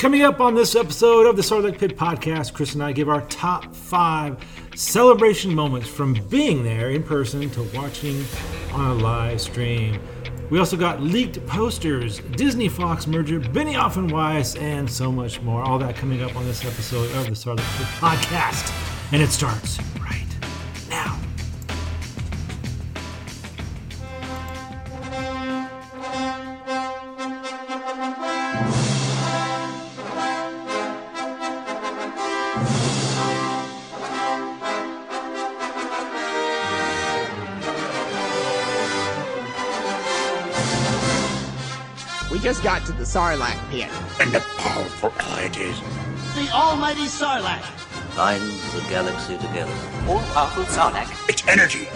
Coming up on this episode of the Sarlacc Pit podcast, Chris and I give our top five celebration moments from being there in person to watching on a live stream. We also got leaked posters, Disney Fox merger, Benioff and Weiss, and so much more. All that coming up on this episode of the Pit podcast. And it starts right just got to the Sarlacc pit. and the powerful ideas. The almighty Sarlacc. Binds the galaxy together. all-powerful Sarlacc. Its energy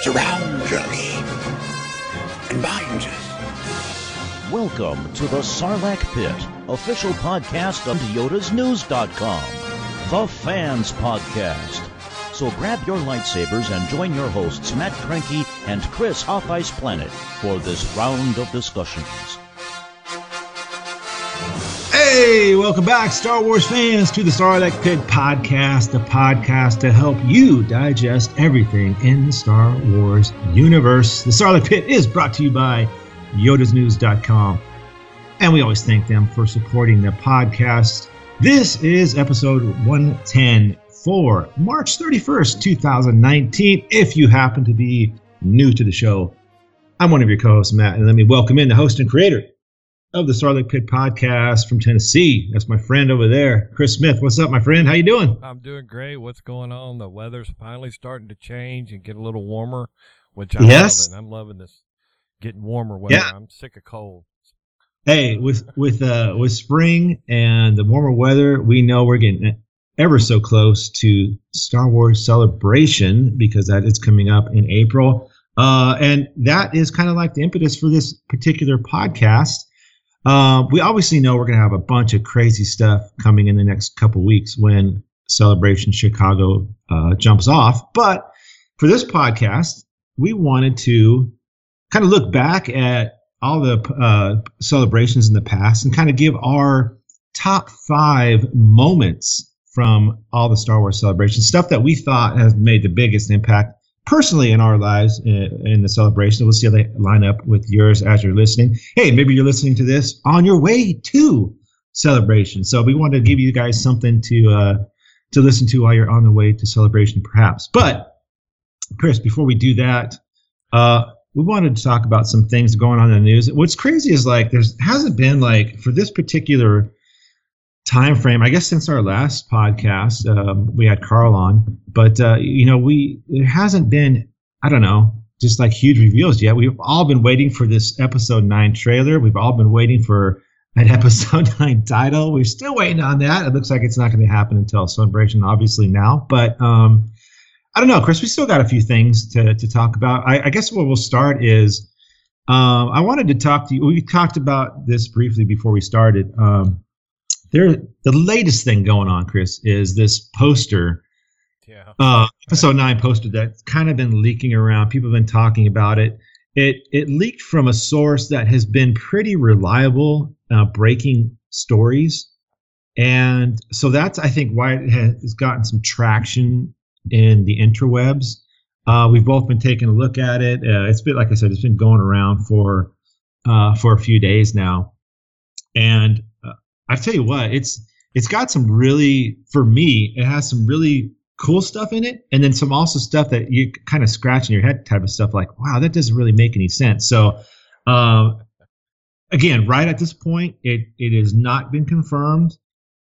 surrounds us and binds us. Welcome to the Sarlacc Pit, official podcast of YodasNews.com, the fans podcast. So grab your lightsabers and join your hosts Matt Cranky and Chris Hot Ice Planet for this round of discussions. Hey, welcome back, Star Wars fans, to the Sarlacc Pit podcast, the podcast to help you digest everything in the Star Wars universe. The Sarlacc Pit is brought to you by YodasNews.com, and we always thank them for supporting the podcast. This is episode 110 for March 31st, 2019. If you happen to be new to the show, I'm one of your co-hosts, Matt, and let me welcome in the host and creator of the Sarlacc Pit podcast from Tennessee. That's my friend over there, Chris Smith. What's up, my friend? How you doing? I'm doing great. What's going on? The weather's finally starting to change and get a little warmer, which I'm Yes. loving. I'm loving this getting warmer weather. Yeah. I'm sick of cold. Hey, with with uh with spring and the warmer weather, we know we're getting ever so close to Star Wars Celebration because that is coming up in April. Uh, and that is kind of like the impetus for this particular podcast. Uh, we obviously know we're going to have a bunch of crazy stuff coming in the next couple weeks when Celebration Chicago uh, jumps off. But for this podcast, we wanted to kind of look back at all the uh, celebrations in the past and kind of give our top five moments from all the Star Wars celebrations, stuff that we thought has made the biggest impact personally in our lives in, in the celebration. We'll see how they line up with yours as you're listening. Hey, maybe you're listening to this on your way to celebration. So we want to give you guys something to uh, to listen to while you're on the way to celebration, perhaps. But Chris, before we do that, uh, we wanted to talk about some things going on in the news. What's crazy is like there's hasn't been like for this particular time frame. I guess since our last podcast, um, we had Carl on, but uh, you know we there hasn't been I don't know just like huge reveals yet. We've all been waiting for this episode nine trailer. We've all been waiting for an episode nine title. We're still waiting on that. It looks like it's not going to happen until celebration, obviously now, but. um I don't know, Chris. We still got a few things to, to talk about. I, I guess where we'll start is um, I wanted to talk to you. We talked about this briefly before we started. Um, there, the latest thing going on, Chris, is this poster, Yeah. uh, episode nine poster that's kind of been leaking around. People have been talking about it. It it leaked from a source that has been pretty reliable, uh, breaking stories, and so that's I think why it has gotten some traction in the interwebs. Uh, we've both been taking a look at it. Uh, it's been, like I said, it's been going around for uh, for a few days now, and I tell you what, it's it's got some really, for me, it has some really cool stuff in it, and then some also stuff that you kind of scratch in your head type of stuff, like, wow, that doesn't really make any sense. So, um, again, right at this point, it it has not been confirmed.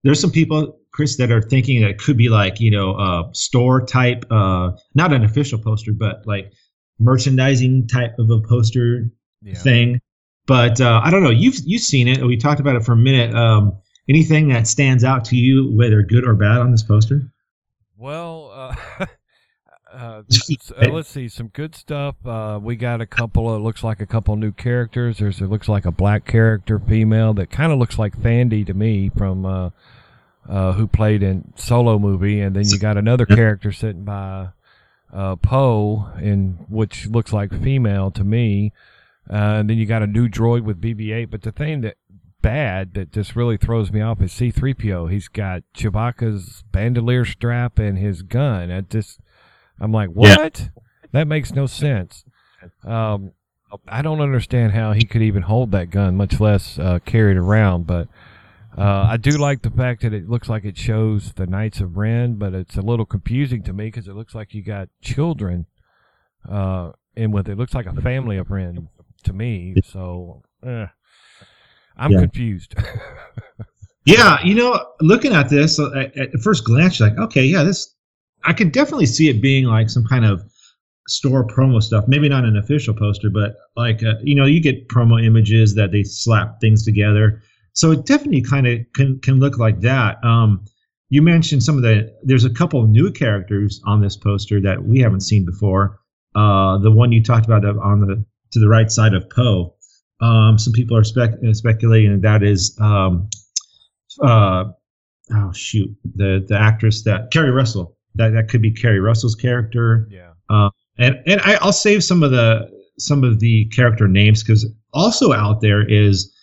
There's some people Chris, that are thinking that it could be like you know a store type, uh, not an official poster, but like merchandising type of a poster Yeah. thing. But uh, I don't know. You've you've seen it. We talked about it for a minute. Um, anything that stands out to you, whether good or bad, on this poster? Well, uh, uh, uh, let's see some good stuff. Uh, we got a couple. Of, looks like a couple new characters. There's it looks like a black character, female that kind of looks like Thandi to me from uh, uh, who played in Solo movie, and then you got another character sitting by uh, Poe, in which looks like female to me. Uh, and then you got a new droid with BB-8. But the thing that bad that just really throws me off is C3PO. He's got Chewbacca's bandolier strap and his gun. It just, I'm like, what? Yeah. That makes no sense. Um, I don't understand how he could even hold that gun, much less uh, carry it around. But uh, I do like the fact that it looks like it shows the Knights of Ren, but it's a little confusing to me because it looks like you got children uh, in with it. it. looks like a family of Ren to me. So eh, I'm yeah. confused. yeah, you know, looking at this uh, at, at first glance, you're like, okay, yeah, this I can definitely see it being like some kind of store promo stuff. Maybe not an official poster, but like uh, you know, you get promo images that they slap things together. So it definitely kind of can can look like that. Um, you mentioned some of the. There's a couple new characters on this poster that we haven't seen before. Uh, the one you talked about on the to the right side of Poe. Um, some people are spec- uh, speculating that that is um, uh, oh shoot the the actress that Keri Russell that that could be Keri Russell's character. Yeah. Uh, and and I, I'll save some of the some of the character names because also out there is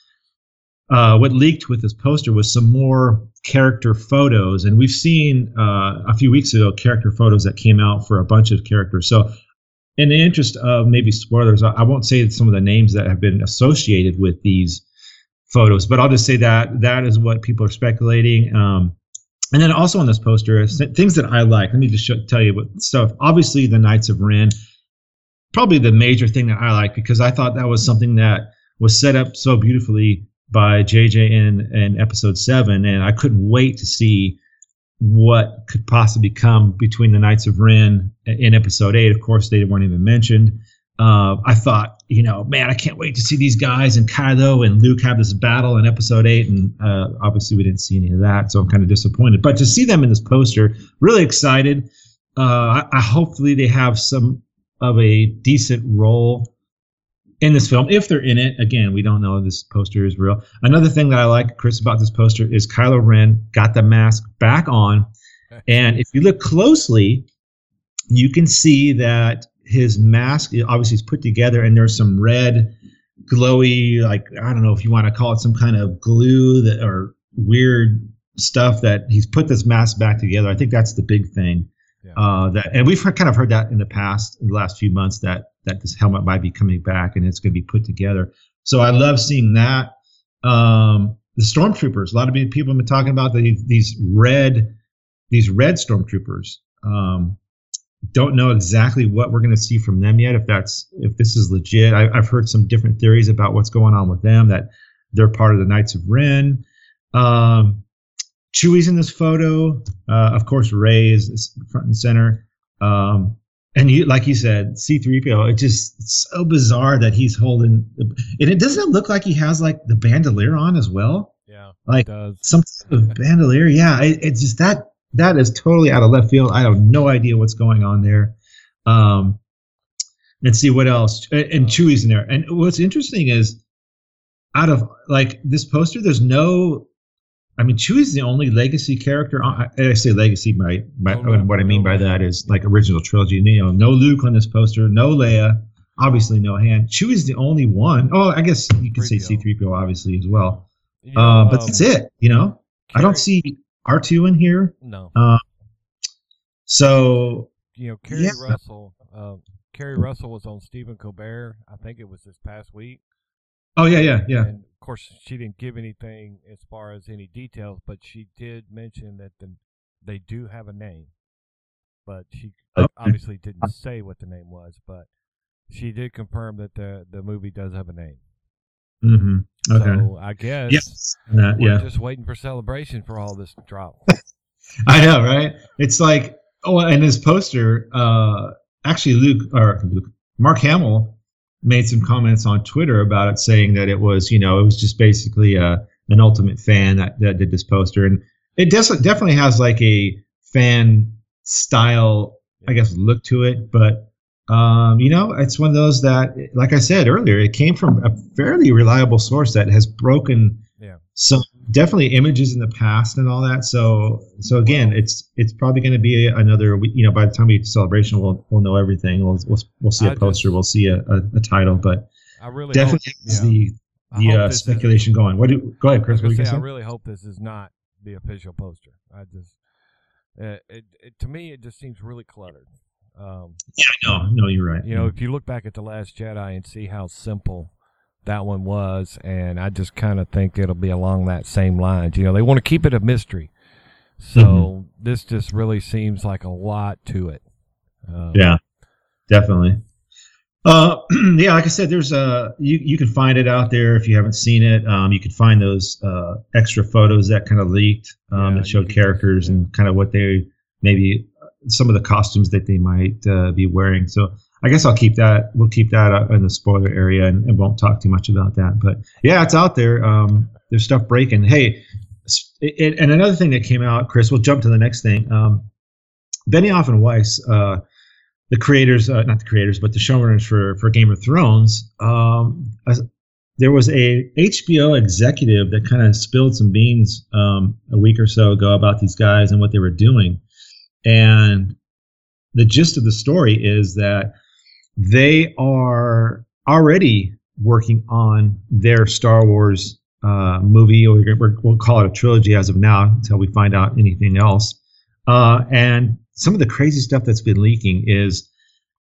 uh, what leaked with this poster was some more character photos, and we've seen uh, a few weeks ago character photos that came out for a bunch of characters. So, in the interest of maybe spoilers, I, won't say some of the names that have been associated with these photos, but I'll just say that that is what people are speculating. Um, and then also on this poster, things that I like. Let me just show, tell you what stuff. Obviously, the Knights of Ren, probably the major thing that I like because I thought that was something that was set up so beautifully by JJ in, in episode seven, and I couldn't wait to see what could possibly come between the Knights of Ren in episode eight. Of course, they weren't even mentioned. Uh, I thought, you know, man, I can't wait to see these guys and Kylo and Luke have this battle in episode eight. And uh, obviously, we didn't see any of that, so I'm kind of disappointed. But to see them in this poster, really excited. Uh, I, I hopefully they have some of a decent role in this film if they're in it. Again, we don't know if this poster is real. Another thing that I like, Chris, about this poster is Kylo Ren got the mask back on, and if you look closely, you can see that his mask obviously is put together, and there's some red, glowy, like I don't know if you want to call it some kind of glue that or weird stuff that he's put this mask back together. I think that's the big thing. Yeah. Uh, that and we've kind of heard that in the past, in the last few months, that that this helmet might be coming back and it's going to be put together. So I love seeing that. Um, the stormtroopers. A lot of people have been talking about the, these red, these red stormtroopers. Um, don't know exactly what we're going to see from them yet. If that's if this is legit, I, have heard some different theories about what's going on with them. That they're part of the Knights of Ren. Um, Chewie's in this photo. Uh, of course, Rey is front and center. Um, and you, like you said, C3PO. It just it's so bizarre that he's holding. And it doesn't look like he has like the bandolier on as well. Yeah, like some sort of bandolier. Yeah, it, it's just that that is totally out of left field. I have no idea what's going on there. Um, let's see what else. And, and Chewie's in there. And what's interesting is, out of like this poster, there's no. I mean, Chewie's the only legacy character. On, I say legacy. My oh, what I mean by that is like original trilogy. You know, no Luke on this poster, no Leia, obviously no Han. Chewie's the only one. Oh, I guess you could say C-3PO obviously as well. You uh, but um, that's it. You know, I don't see R2 in here. No. Uh, so you know, Keri yeah. Russell. Uh, Keri Russell was on Stephen Colbert. I think it was this past week. Oh yeah, yeah, yeah. And of course, she didn't give anything as far as any details, but she did mention that the, they do have a name. But she okay. obviously didn't say what the name was, but she did confirm that the the movie does have a name. Mm-hmm. Okay. So I guess yes. Uh, we're yeah. just waiting for celebration for all this drop. I know, right? It's like oh, and his poster, uh, actually Luke or Luke, Mark Hamill made some comments on Twitter about it, saying that it was, you know, it was just basically a uh, an ultimate fan that, that did this poster, and it does definitely has like a fan style, I guess, look to it, but um, you know, it's one of those that, like I said earlier, it came from a fairly reliable source that has broken yeah. some definitely images in the past and all that. So, so again, wow. it's it's probably going to be another. You know, by the time we get to celebration, we'll we'll know everything. We'll we'll, we'll see a I poster, just, we'll see a, a, a, title, but I really definitely hope, yeah. the the uh, this is- speculation going. What do go ahead, Chris? was What gonna you say, I really hope this is not the official poster. I just, uh, it, it to me, it just seems really cluttered. Um, yeah, No, no, you're right. you know, if you look back at the Last Jedi and see how simple that one was, and I just kind of think it'll be along that same lines. You know, they want to keep it a mystery, so Mm-hmm. this just really seems like a lot to it. Um, Yeah, definitely. Uh, yeah, like I said, there's a you you can find it out there if you haven't seen it. Um, you can find those uh extra photos that kind of leaked um, Yeah, that showed characters and kind of what they maybe some of the costumes that they might uh, be wearing. So I guess I'll keep that. We'll keep that uh, in the spoiler area and, and won't talk too much about that. But yeah, it's out there. Um, there's stuff breaking. Hey, it, and another thing that came out, Chris. We'll jump to the next thing. Um, Benioff and Weiss, uh, the creators, uh, not the creators, but the showrunners for for Game of Thrones. Um, there was a HBO executive that kind of spilled some beans um, a week or so ago about these guys and what they were doing, and the gist of the story is that they are already working on their Star Wars uh, movie, or we'll call it a trilogy as of now until we find out anything else. Uh, and some of the crazy stuff that's been leaking is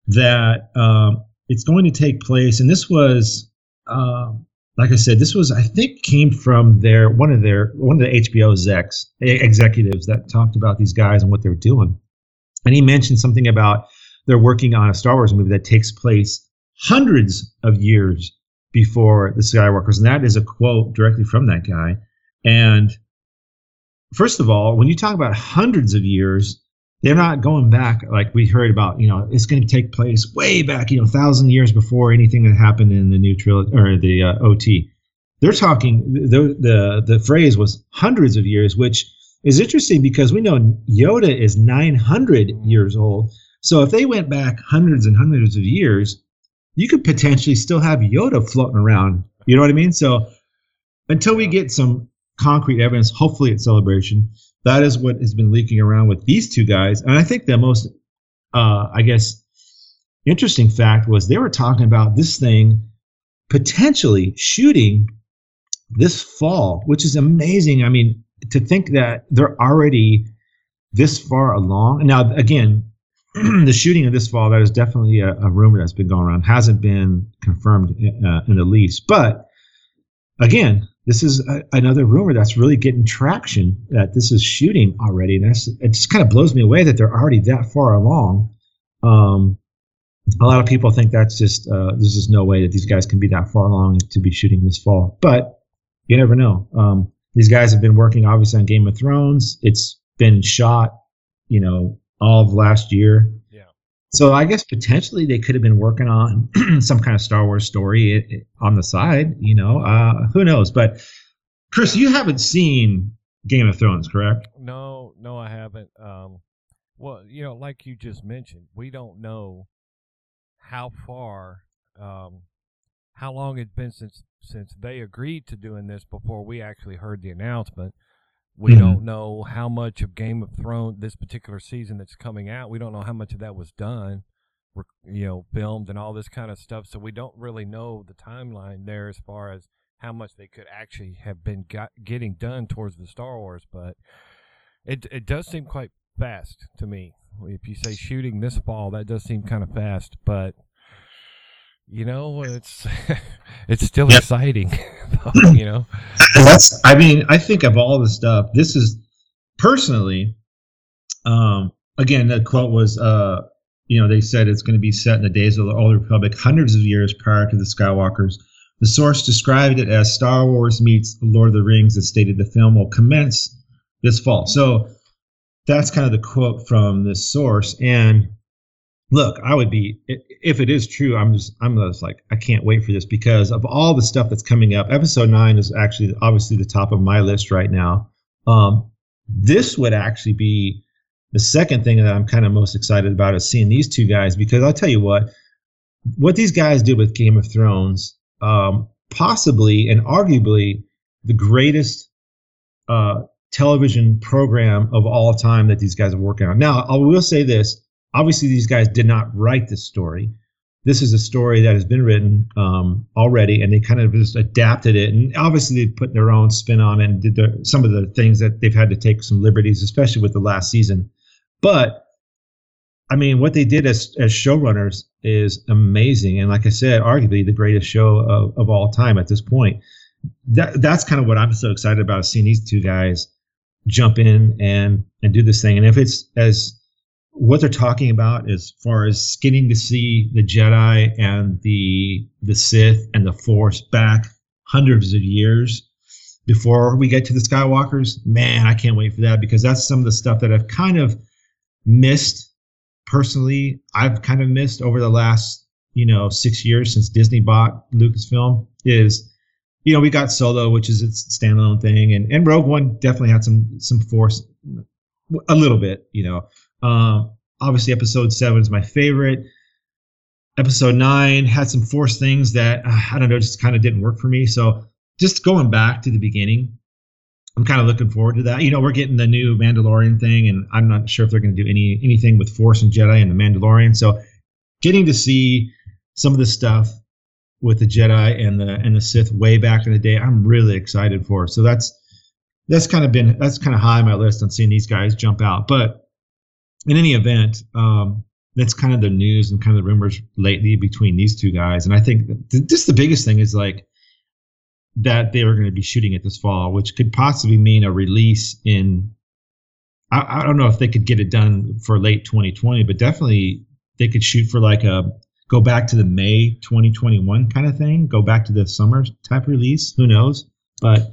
that um, it's going to take place, and this was, um, like I said, this was I think came from their one of their one of the HBO execs executives that talked about these guys and what they're doing, and he mentioned something about they're working on a Star Wars movie that takes place hundreds of years before the Skywalkers, and that is a quote directly from that guy. And first of all, when you talk about hundreds of years, they're not going back like we heard about. You know, it's going to take place way back, you know, thousand years before anything that happened in the new trilogy or the uh, OT. They're talking the the the phrase was hundreds of years, which is interesting because we know Yoda is 900 years old. So if they went back hundreds and hundreds of years, you could potentially still have Yoda floating around. You know what I mean? So until we get some concrete evidence, hopefully at Celebration, that is what has been leaking around with these two guys. And I think the most, uh, I guess, interesting fact was they were talking about this thing potentially shooting this fall, which is amazing. I mean, to think that they're already this far along. Now, again, the shooting of this fall, that is definitely a, a rumor that's been going around, hasn't been confirmed uh, in the least. But again, this is a, another rumor that's really getting traction that this is shooting already. And that's, it just kind of blows me away that they're already that far along. Um, a lot of people think that's just, uh, there's just no way that these guys can be that far along to be shooting this fall. But you never know. Um, these guys have been working obviously on Game of Thrones. It's been shot, you know, all of last year. Yeah. So I guess potentially they could have been working on some kind of Star Wars story it, it- on the side. You know, uh, who knows? But Chris, you haven't seen Game of Thrones, correct? No, no, I haven't. Um, well, you know, like you just mentioned, we don't know how far, um, how long it's been since since they agreed to doing this before we actually heard the announcement. We Mhm. don't know how much of Game of Thrones this particular season that's coming out. We don't know how much of that was done, you know, filmed and all this kind of stuff. So we don't really know the timeline there as far as how much they could actually have been got, getting done towards the Star Wars. But it it does seem quite fast to me. If you say shooting this fall, that does seem kind of fast, but you know, it's it's still Yep. exciting, though, you know. And that's I mean, I think of all the stuff, this is personally um again the quote was uh you know, they said it's going to be set in the days of the Old Republic, hundreds of years prior to the Skywalkers. The source described it as Star Wars meets Lord of the Rings and stated the film will commence this fall. So that's kind of the quote from this source. And look, I would be if it is true. I'm just I'm just like I can't wait for this because of all the stuff that's coming up. Episode nine is actually obviously the top of my list right now. Um, this would actually be the second thing that I'm kind of most excited about is seeing these two guys because I'll tell you what, what these guys did with Game of Thrones, um, possibly and arguably the greatest uh, television program of all time that these guys are working on. Now, I will say this: obviously, these guys did not write this story. this is a story that has been written um, already, and they kind of just adapted it. And obviously, they put their own spin on it and did some of the things that they've had to take some liberties, especially with the last season. But I mean, what they did as as showrunners is amazing, and like I said, arguably the greatest show of, of all time at this point. That that's kind of what I'm so excited about seeing these two guys jump in and and do this thing. And if it's as what they're talking about as far as getting to see the Jedi and the the Sith and the Force back hundreds of years before we get to the Skywalkers, man, I can't wait for that because that's some of the stuff that I've kind of missed personally I've kind of missed over the last you know six years since Disney bought Lucasfilm is you know we got Solo, which is its standalone thing, and and Rogue One definitely had some some force a little bit, you know. Um, obviously, Episode Seven is my favorite. Episode Nine had some force things that uh, I don't know, just kind of didn't work for me. So just going back to the beginning, I'm kind of looking forward to that. You know, we're getting the new Mandalorian thing, and I'm not sure if they're going to do any anything with Force and Jedi and the Mandalorian. So, getting to see some of the stuff with the Jedi and the and the Sith way back in the day, I'm really excited for. So that's that's kind of been that's kind of high on my list on seeing these guys jump out. But in any event, um, that's kind of the news and kind of the rumors lately between these two guys. And I think just the biggest thing is like that they were going to be shooting it this fall, which could possibly mean a release in. I, I don't know if they could get it done for late 2020, but definitely they could shoot for like a go back to the May 2021 kind of thing, go back to the summer type release. Who knows? But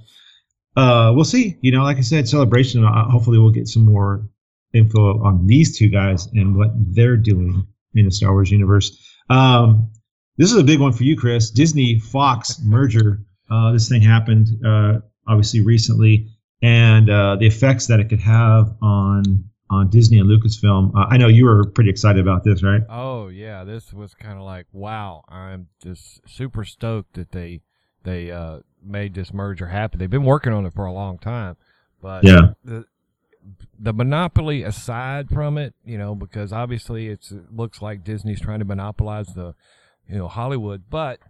uh, we'll see. You know, like I said, celebration. Uh, hopefully, we'll get some more info on these two guys and what they're doing in the Star Wars universe. Um, this is a big one for you, Chris. Disney Fox merger uh, this thing happened uh, obviously recently, and uh, the effects that it could have on on Disney and Lucasfilm. Uh, I know you were pretty excited about this, right? Oh yeah, this was kind of like wow. I'm just super stoked that they they uh, made this merger happen. They've been working on it for a long time, but yeah. The, the monopoly aside from it, you know, because obviously it looks like Disney's trying to monopolize the, you know, Hollywood. But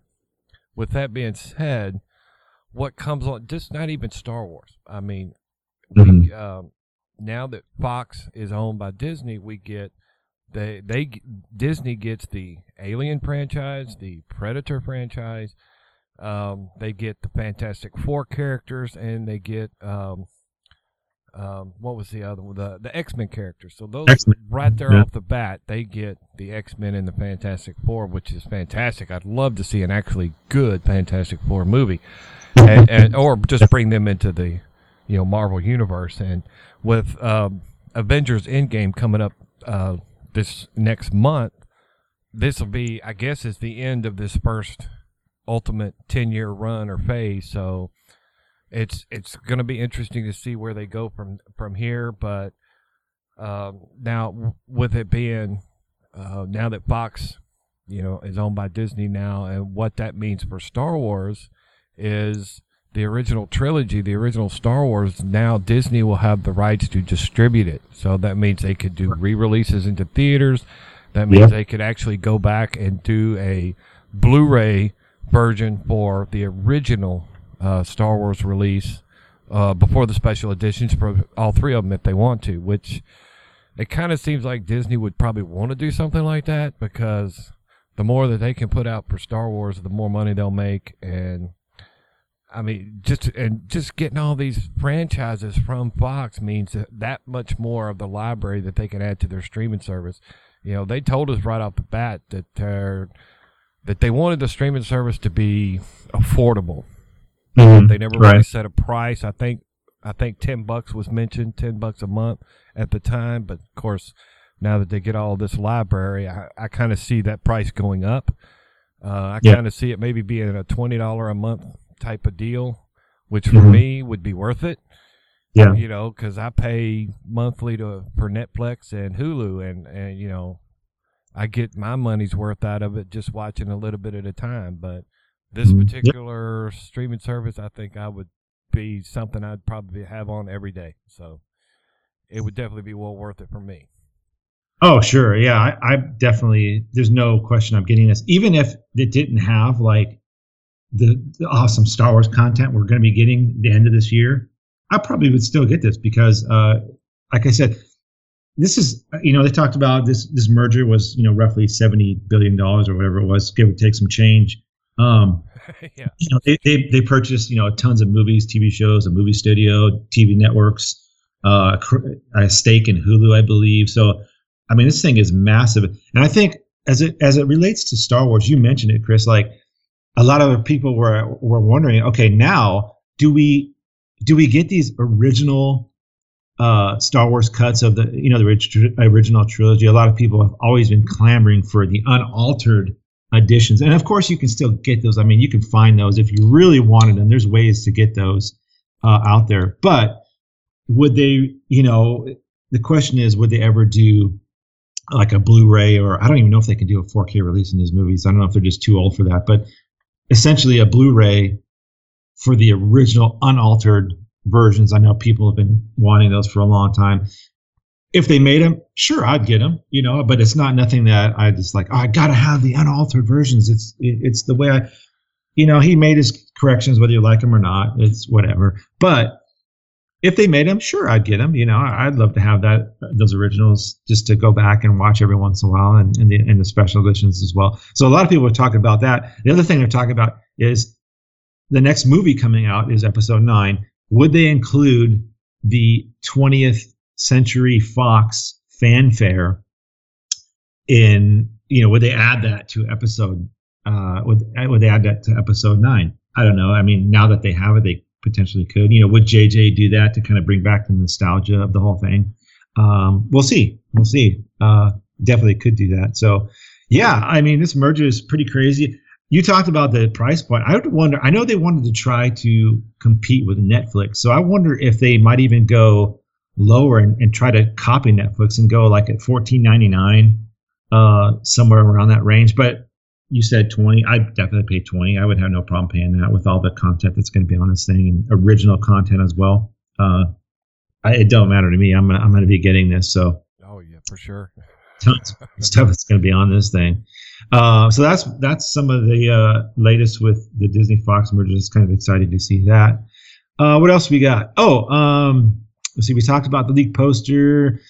with that being said, what comes on just not even Star Wars. I mean, mm-hmm. we, um, now that Fox is owned by Disney, we get they they Disney gets the Alien franchise, the Predator franchise. Um, they get the Fantastic Four characters, and they get um, um, what was the other one? The the X Men characters. So those X-Men. right there yeah. off the bat, they get the X Men and the Fantastic Four, which is fantastic. I'd love to see an actually good Fantastic Four movie and, and, or just bring them into the you know Marvel universe. And with um, Avengers Endgame coming up uh, this next month, this will be, I guess, is the end of this first Ultimate ten year run or phase. So it's it's going to be interesting to see where they go from from here. But um, now with it being uh, now that Fox, you know, is owned by Disney now, and what that means for Star Wars is the original trilogy, the original Star Wars. Now Disney will have the rights to distribute it, so that means they could do re-releases into theaters. That means they could actually go back and do a Blu-ray version for the original uh, Star Wars release uh, before the special editions for all three of them if they want to. Which it kind of seems like Disney would probably want to do something like that because the more that they can put out for Star Wars, the more money they'll make, and I mean, just and just getting all these franchises from Fox means that, that much more of the library that they can add to their streaming service. You know, they told us right off the bat that they're that they wanted the streaming service to be affordable. Mm-hmm. They never right. really set a price. I think I think ten bucks was mentioned, ten bucks a month at the time. But of course, now that they get all this library, I, I kind of see that price going up. Uh, I yeah. kind of see it maybe being a twenty dollar a month type of deal, which for mm-hmm. me would be worth it. Yeah, you know, because I pay monthly to for Netflix and Hulu, and and you know, I get my money's worth out of it just watching a little bit at a time. But this mm-hmm. particular yep. streaming service, I think I would be something I'd probably have on every day. So it would definitely be well worth it for me. Oh, sure. Yeah, I, I definitely. There's no question I'm getting this. Even if it didn't have like the, the awesome Star Wars content we're going to be getting the end of this year, I probably would still get this because, uh, like I said, this is you know they talked about this this merger was you know roughly seventy billion dollars or whatever it was, give or take some change. Um, yeah. You know, they, they they purchased you know tons of movies, TV shows, a movie studio, TV networks, uh, a stake in Hulu, I believe. So, I mean, this thing is massive, and I think as it as it relates to Star Wars, you mentioned it, Chris. Like a lot of people were were wondering, okay, now do we do we get these original uh, Star Wars cuts of the you know the original trilogy? A lot of people have always been clamoring for the unaltered editions, and of course you can still get those. I mean, you can find those if you really wanted them. There's ways to get those uh, out there, but would they? You know, the question is, would they ever do like a Blu-ray or I don't even know if they can do a 4K release in these movies. I don't know if they're just too old for that, but essentially a Blu-ray for the original unaltered versions. I know people have been wanting those for a long time. If they made them, sure, I'd get them, you know, but it's not nothing that I just like, oh, I got to have the unaltered versions. It's it, it's the way I, you know, he made his corrections whether you like them or not. It's whatever. But if they made them, sure, I'd get them. You know, I'd love to have that those originals just to go back and watch every once in a while, and, and the and the special editions as well. So a lot of people are talking about that. The other thing they're talking about is the next movie coming out is Episode Nine. Would they include the 20th Century Fox fanfare in? You know, would they add that to Episode? Uh, would would they add that to Episode Nine? I don't know. I mean, now that they have it, they potentially could. You know, would JJ do that to kind of bring back the nostalgia of the whole thing? Um, we'll see. We'll see. Uh, definitely could do that. So, yeah, I mean, this merger is pretty crazy. You talked about the price point. I would wonder. I know they wanted to try to compete with Netflix, so I wonder if they might even go lower and, and try to copy Netflix and go like at fourteen ninety nine, uh, somewhere around that range. But you said 20 i definitely pay 20 i would have no problem paying that with all the content that's going to be on this thing and original content as well. Uh, I, it don't matter to me. I'm gonna, i'm gonna be getting this so. Oh yeah for sure. Tons of stuff that's going to be on this thing. Uh, so that's that's some of the uh, latest with the disney fox merger. Just kind of excited to see that. Uh, what else we got? Oh um, see we talked about the leak poster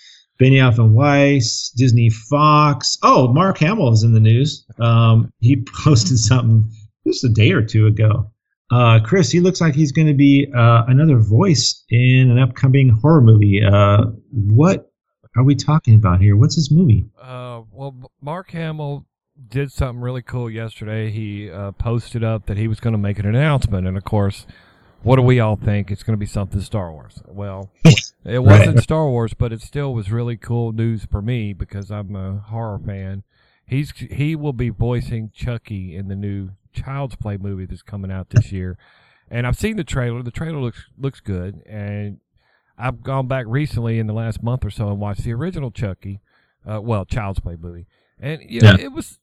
Benioff and Weiss, Disney Fox. Oh, Mark Hamill is in the news. Um, he posted something just a day or two ago. Uh, Chris, he looks like he's going to be uh, another voice in an upcoming horror movie. Uh, what are we talking about here? What's his movie? Uh, well, Mark Hamill did something really cool yesterday. He uh, posted up that he was going to make an announcement, and of course, what do we all think? It's going to be something Star Wars. Well, it wasn't Star Wars, but it still was really cool news for me because I'm a horror fan. He's he will be voicing Chucky in the new Child's Play movie that's coming out this year, and I've seen the trailer. The trailer looks looks good, and I've gone back recently in the last month or so and watched the original Chucky, uh, well, Child's Play movie, and you know, yeah. it was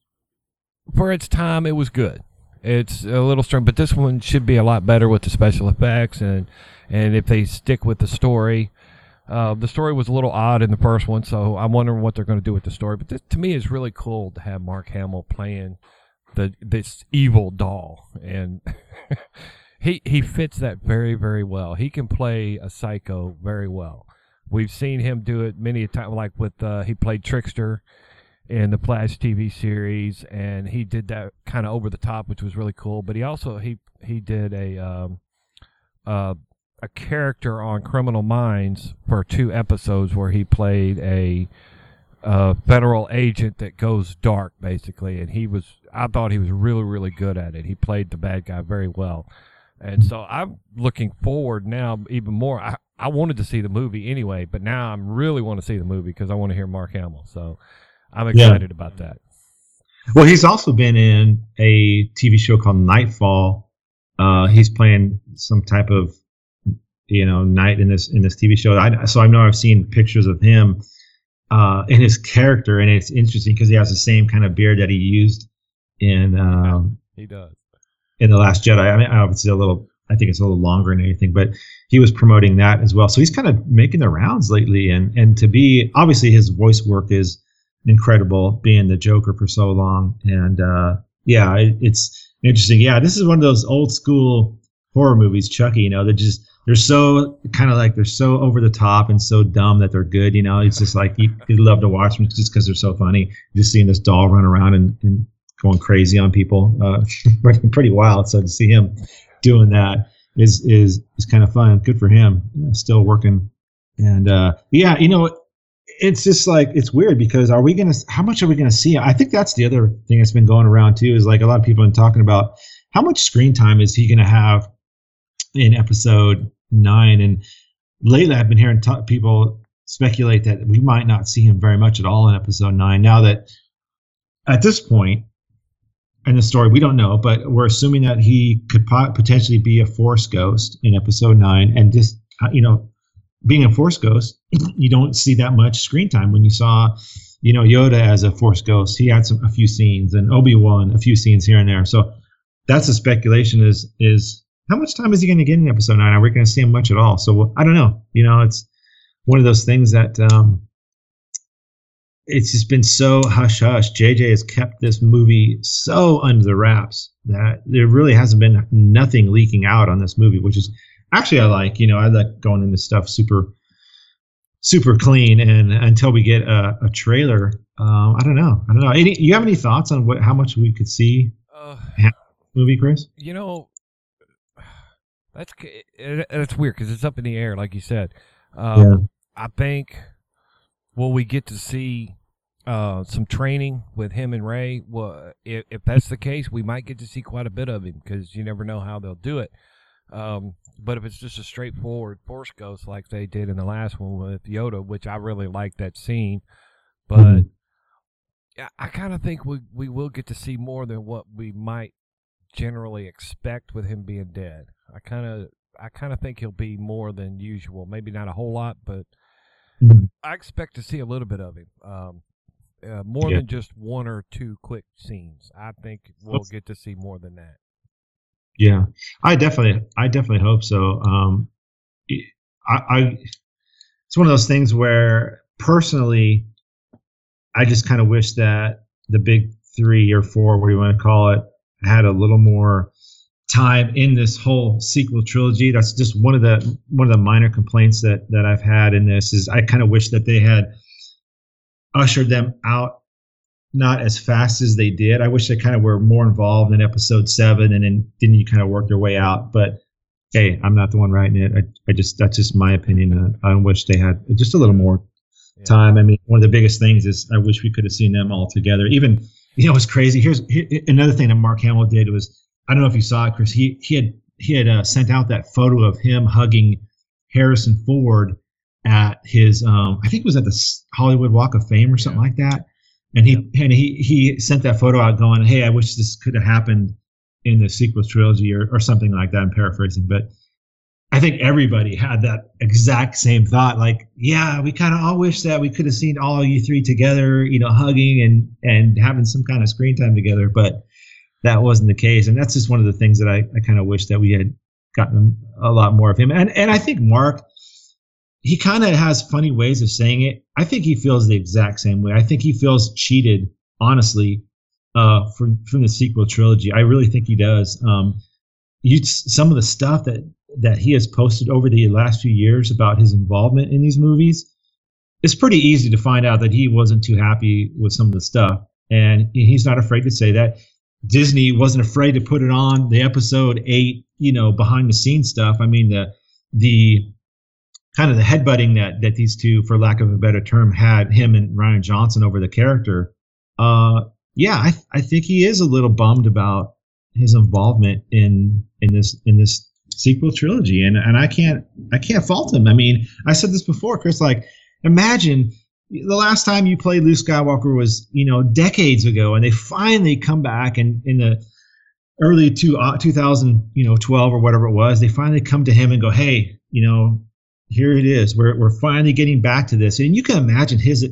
for its time, it was good. It's a little strange, but this one should be a lot better with the special effects and and if they stick with the story. Uh, the story was a little odd in the first one, so I'm wondering what they're going to do with the story. But this, to me, is really cool to have Mark Hamill playing the this evil doll, and he he fits that very very well. He can play a psycho very well. We've seen him do it many a time, like with uh, he played Trickster in the Flash TV series, and he did that kind of over the top, which was really cool. But he also he he did a um, uh, a character on Criminal Minds for two episodes where he played a, a federal agent that goes dark, basically, and he was I thought he was really really good at it. He played the bad guy very well. And so I'm looking forward now even more. I, I wanted to see the movie anyway, but now I really want to see the movie because I want to hear Mark Hamill. So I'm excited yeah. about that. Well, he's also been in a TV show called Knightfall. Uh, he's playing some type of you know knight in this in this TV show. I, so I know I've seen pictures of him uh, in his character, and it's interesting because he has the same kind of beard that he used in. Um, he does in the Last Jedi. I mean, obviously a little. I think it's a little longer and anything, but he was promoting that as well. So he's kind of making the rounds lately, and and to be obviously his voice work is incredible being the Joker for so long. And uh, yeah, it, it's interesting. Yeah, this is one of those old school horror movies, Chucky. You know, they're just they're so kind of like they're so over the top and so dumb that they're good. You know, it's just like you, you love to watch them just because they're so funny. Just seeing this doll run around and, and going crazy on people, uh, pretty wild. So to see him doing that is is is kind of fun. Good for him. Still working, and uh, yeah, you know, it's just like it's weird because are we gonna? How much are we gonna see? I think that's the other thing that's been going around too. Is like a lot of people been talking about how much screen time is he gonna have in episode nine. And lately, I've been hearing t- people speculate that we might not see him very much at all in episode nine. Now that at this point in the story, we don't know, but we're assuming that he could po- potentially be a Force ghost in episode nine, and just uh, you know, being a Force ghost, you don't see that much screen time. When you saw, you know, Yoda as a Force ghost, he had some a few scenes, and Obi Wan a few scenes here and there. So that's a speculation. Is is how much time is he going to get in episode nine? Are we going to see him much at all? So I don't know. You know, it's one of those things that um, it's just been so hush hush. JJ has kept this movie so under the wraps that there really hasn't been nothing leaking out on this movie, which is actually I like. You know, I like going into stuff super super clean and until we get a, a trailer um, i don't know i don't know any you have any thoughts on what how much we could see uh, movie chris you know that's it's weird because it's up in the air, like you said. Um, yeah. I think will we get to see uh, some training with him and Rey? Well, if, if, that's the case, we might get to see quite a bit of him because you never know how they'll do it. Um, but if it's just a straightforward Force Ghost like they did in the last one with Yoda, which I really like that scene, but. I kind of think we we will get to see more than what we might generally expect with him being dead. I kind of I kind of think he'll be more than usual. Maybe not a whole lot, but mm-hmm. I expect to see a little bit of him. Um, uh, more yeah. than just one or two quick scenes. I think we'll get to see more than that. Yeah, I definitely, I definitely hope so. Um, I, I, it's one of those things where personally, I just kind of wish that the big three or four, what do you want to call it, had a little more time in this whole sequel trilogy. That's just one of the one of the minor complaints that that I've had in this is I kind of wish that they had ushered them out not as fast as they did. I wish they kind of were more involved in episode seven and then didn't you kind of work their way out. But hey, I'm not the one writing it. I, I just that's just my opinion. Uh, I wish they had just a little more yeah. time. I mean, one of the biggest things is I wish we could have seen them all together. Even you know, it's crazy. Here's here, another thing that Mark Hamill did was I don't know if you saw it, Chris. He he had he had uh, sent out that photo of him hugging Harrison Ford at his um, I think it was at the Hollywood Walk of Fame or something yeah. like that. And he yeah. and he he sent that photo out going, "Hey, I wish this could have happened in the sequel trilogy or, or something like that." I'm paraphrasing, but I think everybody had that exact same thought. Like, yeah, we kind of all wish that we could have seen all you three together, you know, hugging and and having some kind of screen time together. But that wasn't the case. And that's just one of the things that I, I kind of wish that we had gotten a lot more of him. And and I think Mark, he kind of has funny ways of saying it. I think he feels the exact same way. I think he feels cheated, honestly, uh, from from the sequel trilogy. I really think he does. Um, you some of the stuff that that he has posted over the last few years about his involvement in these movies. It's pretty easy to find out that he wasn't too happy with some of the stuff, and he's not afraid to say that. Disney wasn't afraid to put it on the episode eight, you know, behind the scenes stuff. I mean, the the kind of the headbutting that that these two, for lack of a better term, had him and Rian Johnson over the character. Uh, yeah, I I think he is a little bummed about his involvement in in this in this sequel trilogy, and and I can't I can't fault him. I mean, I said this before, Chris. Like, imagine the last time you played Luke Skywalker was you know decades ago, and they finally come back and in the early two, uh, 2000 you know 12 or whatever it was, they finally come to him and go, hey, you know, here it is. We're we're finally getting back to this, and you can imagine his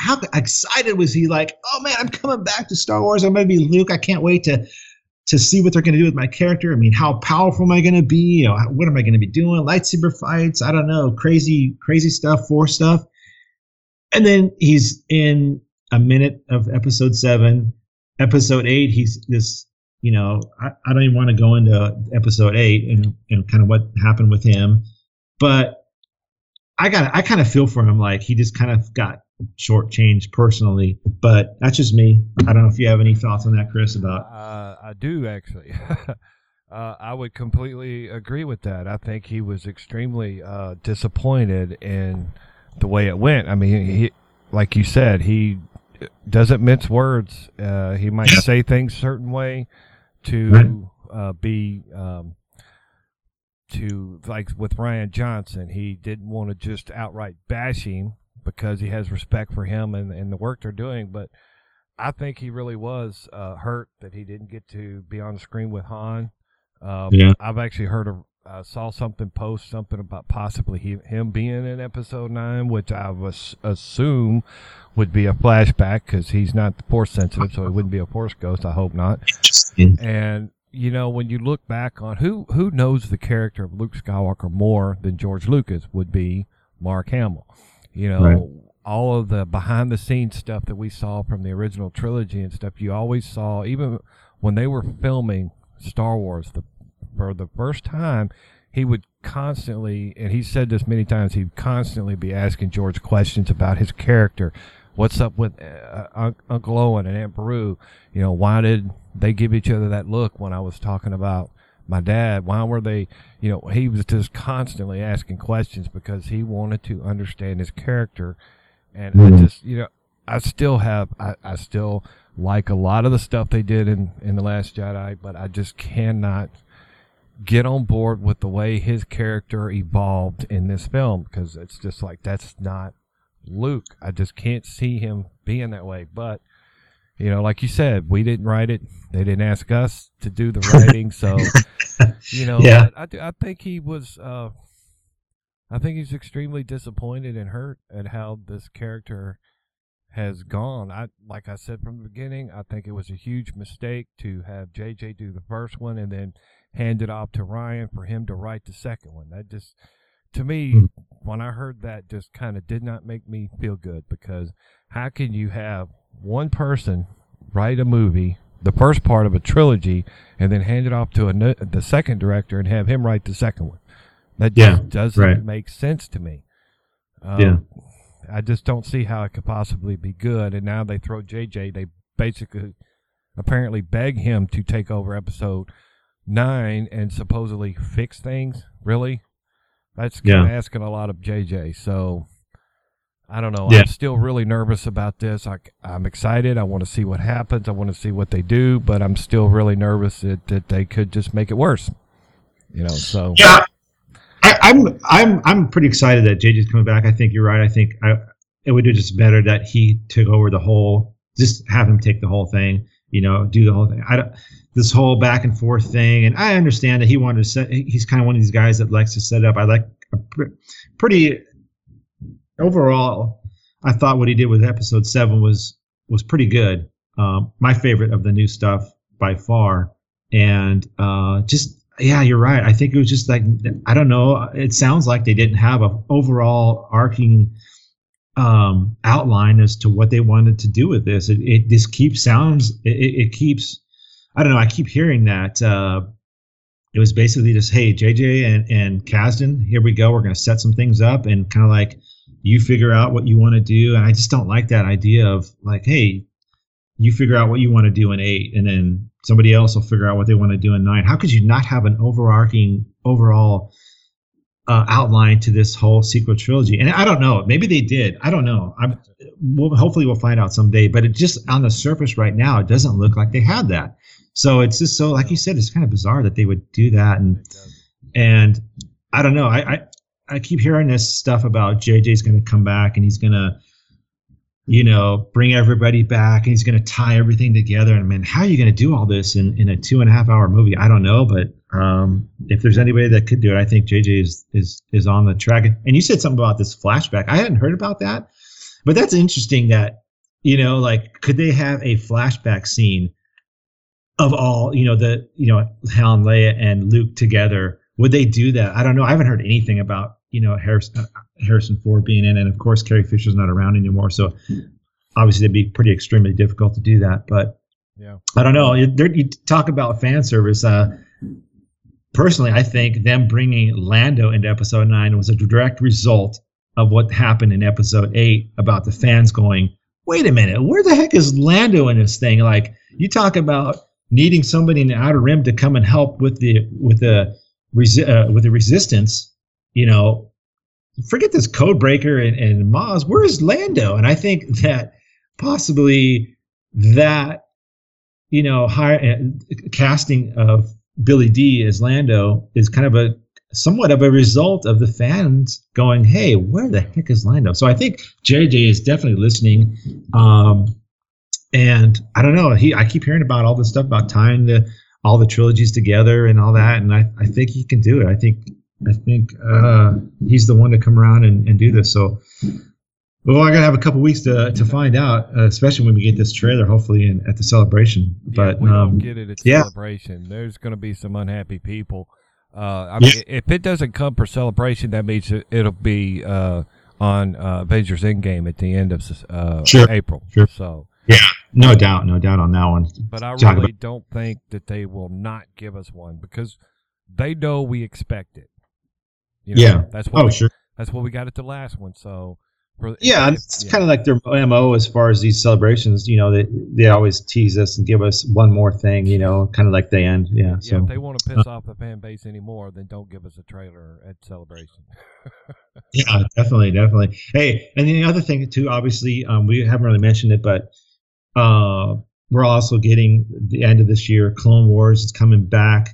how excited was he? Like, oh man, I'm coming back to Star Wars. I'm gonna be Luke. I can't wait to to see what they're going to do with my character. I mean, how powerful am I going to be? You know, what am I going to be doing? Lightsaber fights? I don't know, crazy, crazy stuff, force stuff and then he's in a minute of episode seven. Episode eight, he's this. You know, I, I don't even want to go into episode eight and and kind of what happened with him, but I got I kind of feel for him like he just kind of got shortchanged personally. But that's just me. I don't know if you have any thoughts on that, Chris. About uh, I do actually. uh, I would completely agree with that. I think he was extremely uh, disappointed in the way it went. I mean, he, like you said, he doesn't mince words. Uh, he might say things certain way to uh, be um, to like with Rian Johnson. He didn't want to just outright bash him because he has respect for him and, and the work they're doing. But I think he really was uh, hurt that he didn't get to be on the screen with Han. Uh, yeah. I've actually heard of, uh, saw something post something about possibly he, him being in episode nine, which I was assume would be a flashback because he's not the force sensitive, so he wouldn't be a force ghost. I hope not. And you know, when you look back on who who knows the character of Luke Skywalker more than George Lucas would be Mark Hamill. You know, right. all of the behind the scenes stuff that we saw from the original trilogy and stuff, you always saw, even when they were filming Star Wars the, for the first time, he would constantly, and he said this many times, he'd constantly be asking George questions about his character. What's up with uh, Uncle Owen and Aunt Beru? You know, why did they give each other that look when I was talking about my dad, why were they, you know, he was just constantly asking questions because he wanted to understand his character. And mm-hmm. I just, you know, I still have, I, I still like a lot of the stuff they did in, in The Last Jedi, but I just cannot get on board with the way his character evolved in this film because it's just like, that's not Luke. I just can't see him being that way. But you know, like you said, we didn't write it. They didn't ask us to do the writing. so, you know, yeah. I, I, I, think he was, uh, I think he's extremely disappointed and hurt at how this character has gone. I, like I said from the beginning, I think it was a huge mistake to have JJ do the first one and then hand it off to Rian for him to write the second one. That just, to me, mm. when I heard that, just kind of did not make me feel good because how can you have one person write a movie, the first part of a trilogy, and then hand it off to a, the second director and have him write the second one. That yeah, just doesn't right. make sense to me. Um, yeah. I just don't see how it could possibly be good. And now they throw JJ. They basically, apparently, beg him to take over episode nine and supposedly fix things. Really, that's kind of yeah. asking a lot of JJ. So I don't know. Yeah. I'm still really nervous about this. I, I'm excited. I want to see what happens. I want to see what they do, but I'm still really nervous that, that they could just make it worse. You know, so yeah, I, am I'm, I'm I'm pretty excited that JJ's coming back. I think you're right. I think I, it would do just better that he took over the whole. Just have him take the whole thing. You know, do the whole thing. I don't this whole back and forth thing, and I understand that he wanted to set. He's kind of one of these guys that likes to set up. I like a pretty overall, I thought what he did with episode seven was was pretty good. Um, my favorite of the new stuff by far, and uh, just yeah, you're right. I think it was just like I don't know. It sounds like they didn't have a overall arcing um, outline as to what they wanted to do with this. It, it just keeps sounds. It, it, keeps. I don't know. I keep hearing that. Uh, it was basically just, hey, JJ and and Kasdan, here we go. We're going to set some things up and kind of like you figure out what you want to do. And i just don't like that idea of like hey you figure out what you want to do in eight and then somebody else will figure out what they want to do in nine. How could you not have an overarching overall uh, outline to this whole sequel trilogy? And i don't know. Maybe they did. I don't know. I'm we'll, hopefully we'll find out someday. But it just on the surface right now it doesn't look like they had that. So it's just so like you said it's kind of bizarre that they would do that and and i don't know. I, I I keep hearing this stuff about JJ's going to come back and he's going to, you know, bring everybody back and he's going to tie everything together. And man, how are you going to do all this in, in a two and a half hour movie? I don't know, but um, if there's anybody that could do it, I think JJ is is is on the track. And you said something about this flashback. I hadn't heard about that, but that's interesting. That you know, like, could they have a flashback scene of all you know the you know Han, Leia, and Luke together? Would they do that? I don't know. I haven't heard anything about you know Harrison, uh, Harrison Ford being in, and of course Carrie Fisher's not around anymore. So obviously it'd be pretty extremely difficult to do that. But Yeah. I don't know. You, you talk about fan service. Uh, personally, I think them bringing Lando into Episode Nine was a direct result of what happened in Episode Eight about the fans going, "Wait a minute, where the heck is Lando in this thing?" Like you talk about needing somebody in the Outer Rim to come and help with the with the resi- uh, with the resistance. You know, forget this code breaker and, and Maz. Where is Lando? And I think that possibly that you know hire, uh, casting of Billy Dee as Lando is kind of a somewhat of a result of the fans going, "Hey, where the heck is Lando?" So I think JJ is definitely listening. Um, and I don't know. He I keep hearing about all this stuff about tying the all the trilogies together and all that, and I, I think he can do it. I think I think uh, he's the one to come around and, and do this. So, well, I gotta have a couple weeks to to find out, uh, especially when we get this trailer, hopefully in, at the celebration. Yeah, but we um, don't get it at yeah. celebration. There's going to be some unhappy people. Uh, I mean, if it doesn't come for celebration, that means it, it'll be uh, on uh, Avengers Endgame at the end of uh, Sure, April. sure. So, yeah, no doubt, no doubt on that one. but I Talk really don't think that they will not give us one because they know we expect it. You know, Yeah. that's what Oh, we, sure. that's what we got at the last one. So, for, Yeah, it's kind of like their mo as far as these celebrations. You know, they they always tease us and give us one more thing. You know, kind of like they end. Yeah. yeah. So If they want to piss off the fan base anymore, then don't give us a trailer at celebration. yeah, definitely, definitely. Hey, and the other thing too, obviously, um, we haven't really mentioned it, but uh, we're also getting the end of this year. Clone Wars is coming back,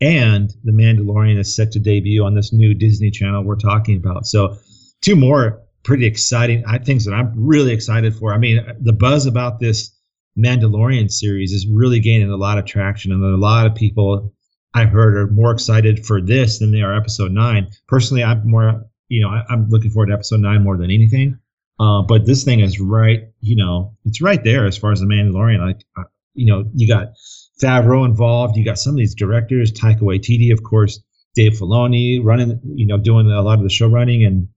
and The Mandalorian is set to debut on this new Disney Channel we're talking about. So, two more pretty exciting I things that I'm really excited for. I mean, the buzz about this Mandalorian series is really gaining a lot of traction, and a lot of people I've heard are more excited for this than they are Episode Nine. Personally, I'm more, you know, I, I'm looking forward to Episode Nine more than anything. Uh, but this thing is right, you know, it's right there as far as the Mandalorian. Like, uh, you know, you got Favreau involved. You got some of these directors, Taika Waititi, of course, Dave Filoni running, you know, doing a lot of the show running and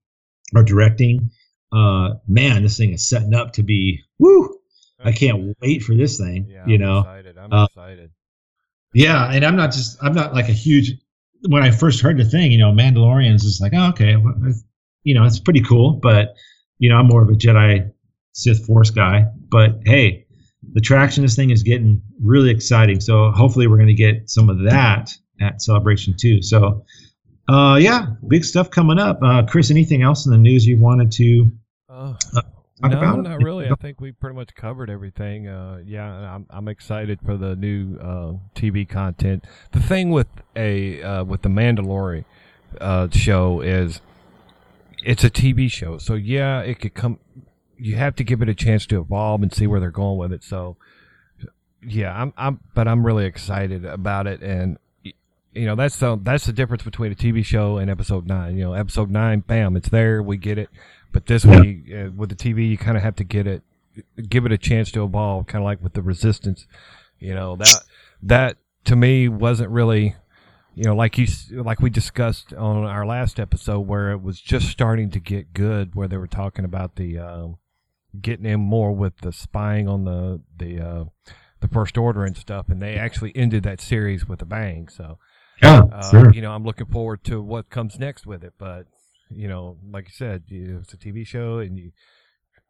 or directing. Uh, man, this thing is setting up to be woo. I can't wait for this thing. Yeah, you I'm know, excited. I'm uh, excited. yeah, and I'm not just I'm not like a huge. When I first heard the thing, you know, Mandalorians is like, oh, okay, well, you know, it's pretty cool, but you know, I'm more of a Jedi Sith Force guy. But hey, the traction this thing is getting really exciting. So hopefully we're going to get some of that at Celebration too. So uh, yeah, big stuff coming up. Uh, Chris, anything else in the news you wanted to? Uh, talk no, about not really. I think we pretty much covered everything. Uh, yeah, I'm I'm excited for the new uh, TV content. The thing with a uh, with the Mandalorian uh, show is it's a TV show, so yeah, it could come. You have to give it a chance to evolve and see where they're going with it. So yeah, I'm I'm but I'm really excited about it and. You know that's the that's the difference between a TV show and episode nine. You know, episode nine, bam, it's there, we get it. But this Yeah. one, you, uh, with the TV, you kind of have to get it, give it a chance to evolve, kind of like with the Resistance. You know that that to me wasn't really, you know, like you like we discussed on our last episode where it was just starting to get good, where they were talking about the um, getting in more with the spying on the the uh, the First Order and stuff, and they actually ended that series with a bang. So Yeah, uh, you know, I'm looking forward to what comes next with it. But you know, like you said, you, it's a TV show, and you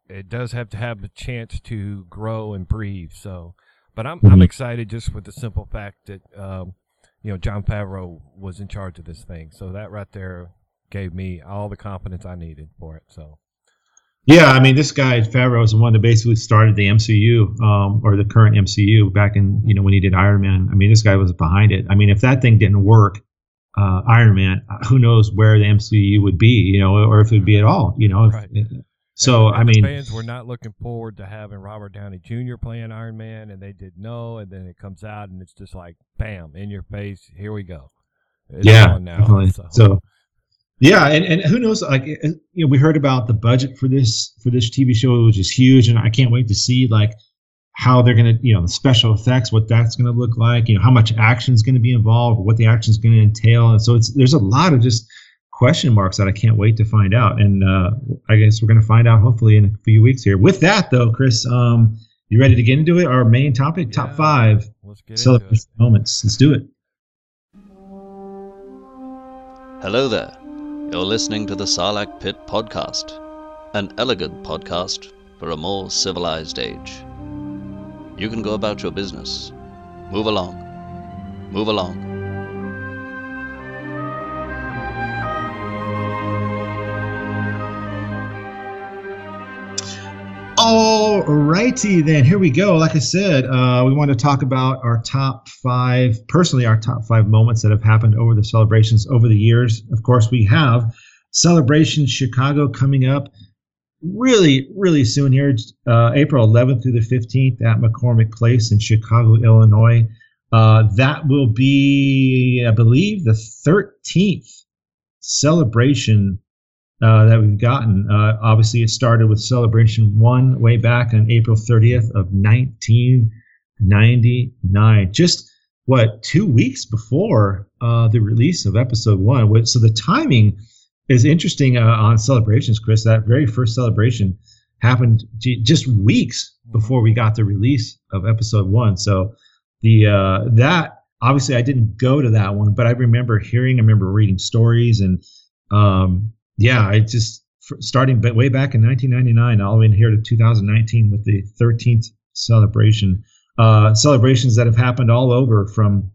it does have to have a chance to grow and breathe. So, but I'm I'm Mhm. excited just with the simple fact that um, you know Jon Favreau was in charge of this thing. So that right there gave me all the confidence I needed for it. So Yeah, I mean, this guy Favreau is the one that basically started the MCU, um, or the current MCU back in you know when he did Iron Man. I mean, this guy was behind it. I mean, if that thing didn't work, uh, Iron Man, who knows where the MCU would be, you know, or if it would be at all, you know. if- So And- I and the mean, fans were not looking forward to having Robert Downey Jr. playing Iron Man, and they did no, and then it comes out, and it's just like, bam, in your face. Here we go. It's yeah, now. definitely. So, So, yeah, and, and who knows? Like, uh, you know, we heard about the budget for this for this TV show, which is huge, and I can't wait to see like how they're gonna, you know, the special effects, what that's gonna look like, you know, how much action is gonna be involved, what the action is gonna entail, and so it's there's a lot of just question marks that I can't wait to find out. And uh, I guess we're going to find out hopefully in a few weeks here. With that, though, Chris, um, you ready to get into it? Our main topic, Yeah. top five Let's get into celebration moments. Let's do it. Hello there. You're listening to the Sarlacc Pit Podcast, an elegant podcast for a more civilized age. You can go about your business. Move along. Move along. Righty, then here we go. Like I said, uh, we want to talk about our top five, personally, our top five moments that have happened over the celebrations over the years. Of course, we have Celebration Chicago coming up really, really soon here, uh, April 11th through the 15th at McCormick Place in Chicago, Illinois. Uh, that will be, I believe, the 13th celebration uh, that we've gotten. Uh, obviously, it started with Celebration 1 way back on April 30th of 1999. Just, what, two weeks before uh, the release of Episode 1. So the timing is interesting uh, on celebrations, Chris. That very first celebration happened just weeks before we got the release of Episode 1. So the uh, that obviously I didn't go to that one, but I remember hearing, I remember reading stories, and um, yeah, I just starting way back in 1999, all the way in here to 2019 with the 13th celebration. Uh, celebrations that have happened all over from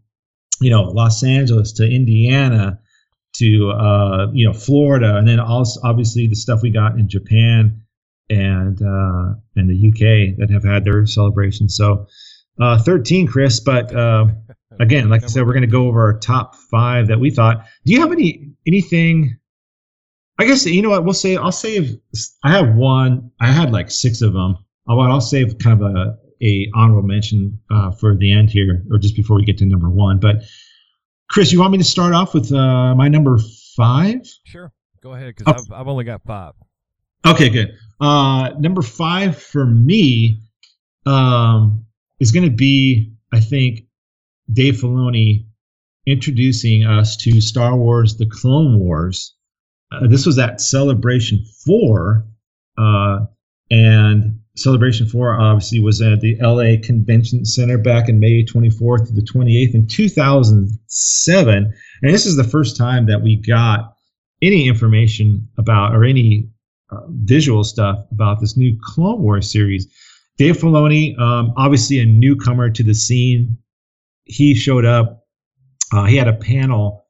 you know Los Angeles to Indiana to uh, you know Florida, and then also obviously the stuff we got in Japan and uh, and the UK that have had their celebrations. So uh, 13, Chris. But uh, again, like I said, we're going to go over our top five that we thought. Do you have any anything? I guess you know what we'll say. I'll save. I have one. I had like six of them. I'll, I'll save kind of a a honorable mention uh, for the end here, or just before we get to number one. But Chris, you want me to start off with uh, my number five? Sure. Go ahead, because Oh. I've, I've only got five. Okay, good. Uh, number five for me um, is going to be, I think, Dave Filoni introducing us to Star Wars: The Clone Wars. Uh, this was at Celebration Four, uh, and Celebration Four obviously was at the LA Convention Center back in May 24th to the 28th in 2007. And this is the first time that we got any information about or any uh, visual stuff about this new Clone Wars series. Dave Filoni, um, obviously a newcomer to the scene, he showed up. Uh, he had a panel,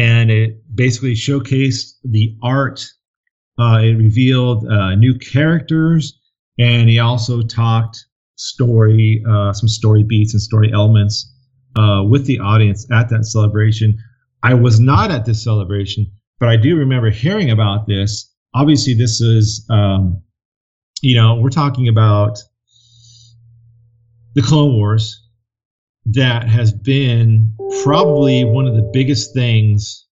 and it basically showcased the art. Uh, it revealed uh, new characters, and he also talked story, uh, some story beats and story elements uh, with the audience at that celebration. I was not at this celebration, but I do remember hearing about this. Obviously, this is, um, you know, we're talking about the Clone Wars that has been probably one of the biggest things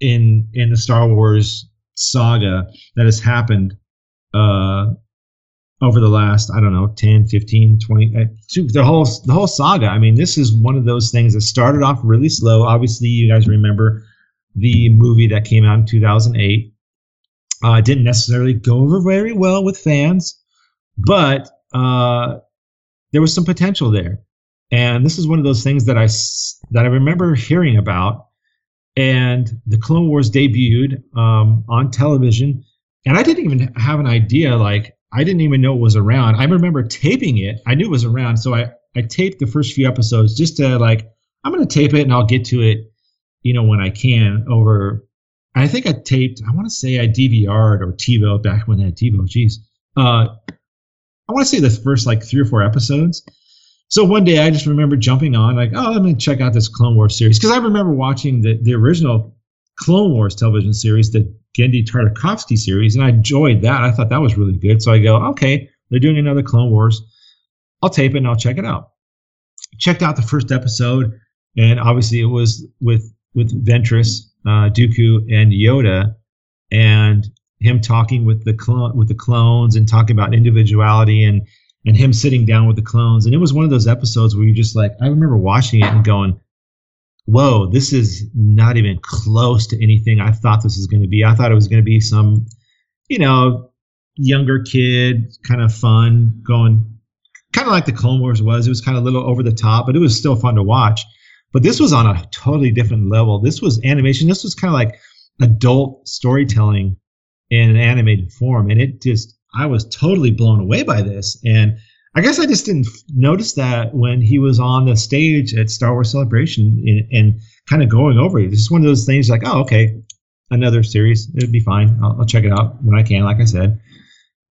in in the Star Wars saga that has happened uh, over the last I don't know 10, 15, 20 uh, the whole the whole saga. I mean, this is one of those things that started off really slow. Obviously, you guys remember the movie that came out in 2008. Uh, didn't necessarily go over very well with fans, but uh, there was some potential there. And this is one of those things that I that I remember hearing about. And the Clone Wars debuted um, on television, and I didn't even have an idea. Like I didn't even know it was around. I remember taping it. I knew it was around, so I I taped the first few episodes just to like I'm gonna tape it and I'll get to it, you know, when I can. Over, I think I taped. I want to say I DVR'd or TiVo back when they had TiVo. Jeez, uh, I want to say the first like three or four episodes. So one day I just remember jumping on, like, oh, let me check out this Clone Wars series. Because I remember watching the, the original Clone Wars television series, the Genndy Tartakovsky series, and I enjoyed that. I thought that was really good. So I go, okay, they're doing another Clone Wars. I'll tape it and I'll check it out. Checked out the first episode, and obviously it was with with Ventress, uh, Dooku, and Yoda, and him talking with the with the clones and talking about individuality and and him sitting down with the clones. And it was one of those episodes where you just like, I remember watching it and going, whoa, this is not even close to anything I thought this was going to be. I thought it was going to be some, you know, younger kid, kind of fun, going kind of like the Clone Wars was. It was kind of a little over the top, but it was still fun to watch. But this was on a totally different level. This was animation. This was kind of like adult storytelling in an animated form, and it just I was totally blown away by this. And I guess I just didn't notice that when he was on the stage at Star Wars Celebration and, and kind of going over it. This is one of those things like, oh, okay, another series. It'd be fine. I'll, I'll check it out when I can, like I said.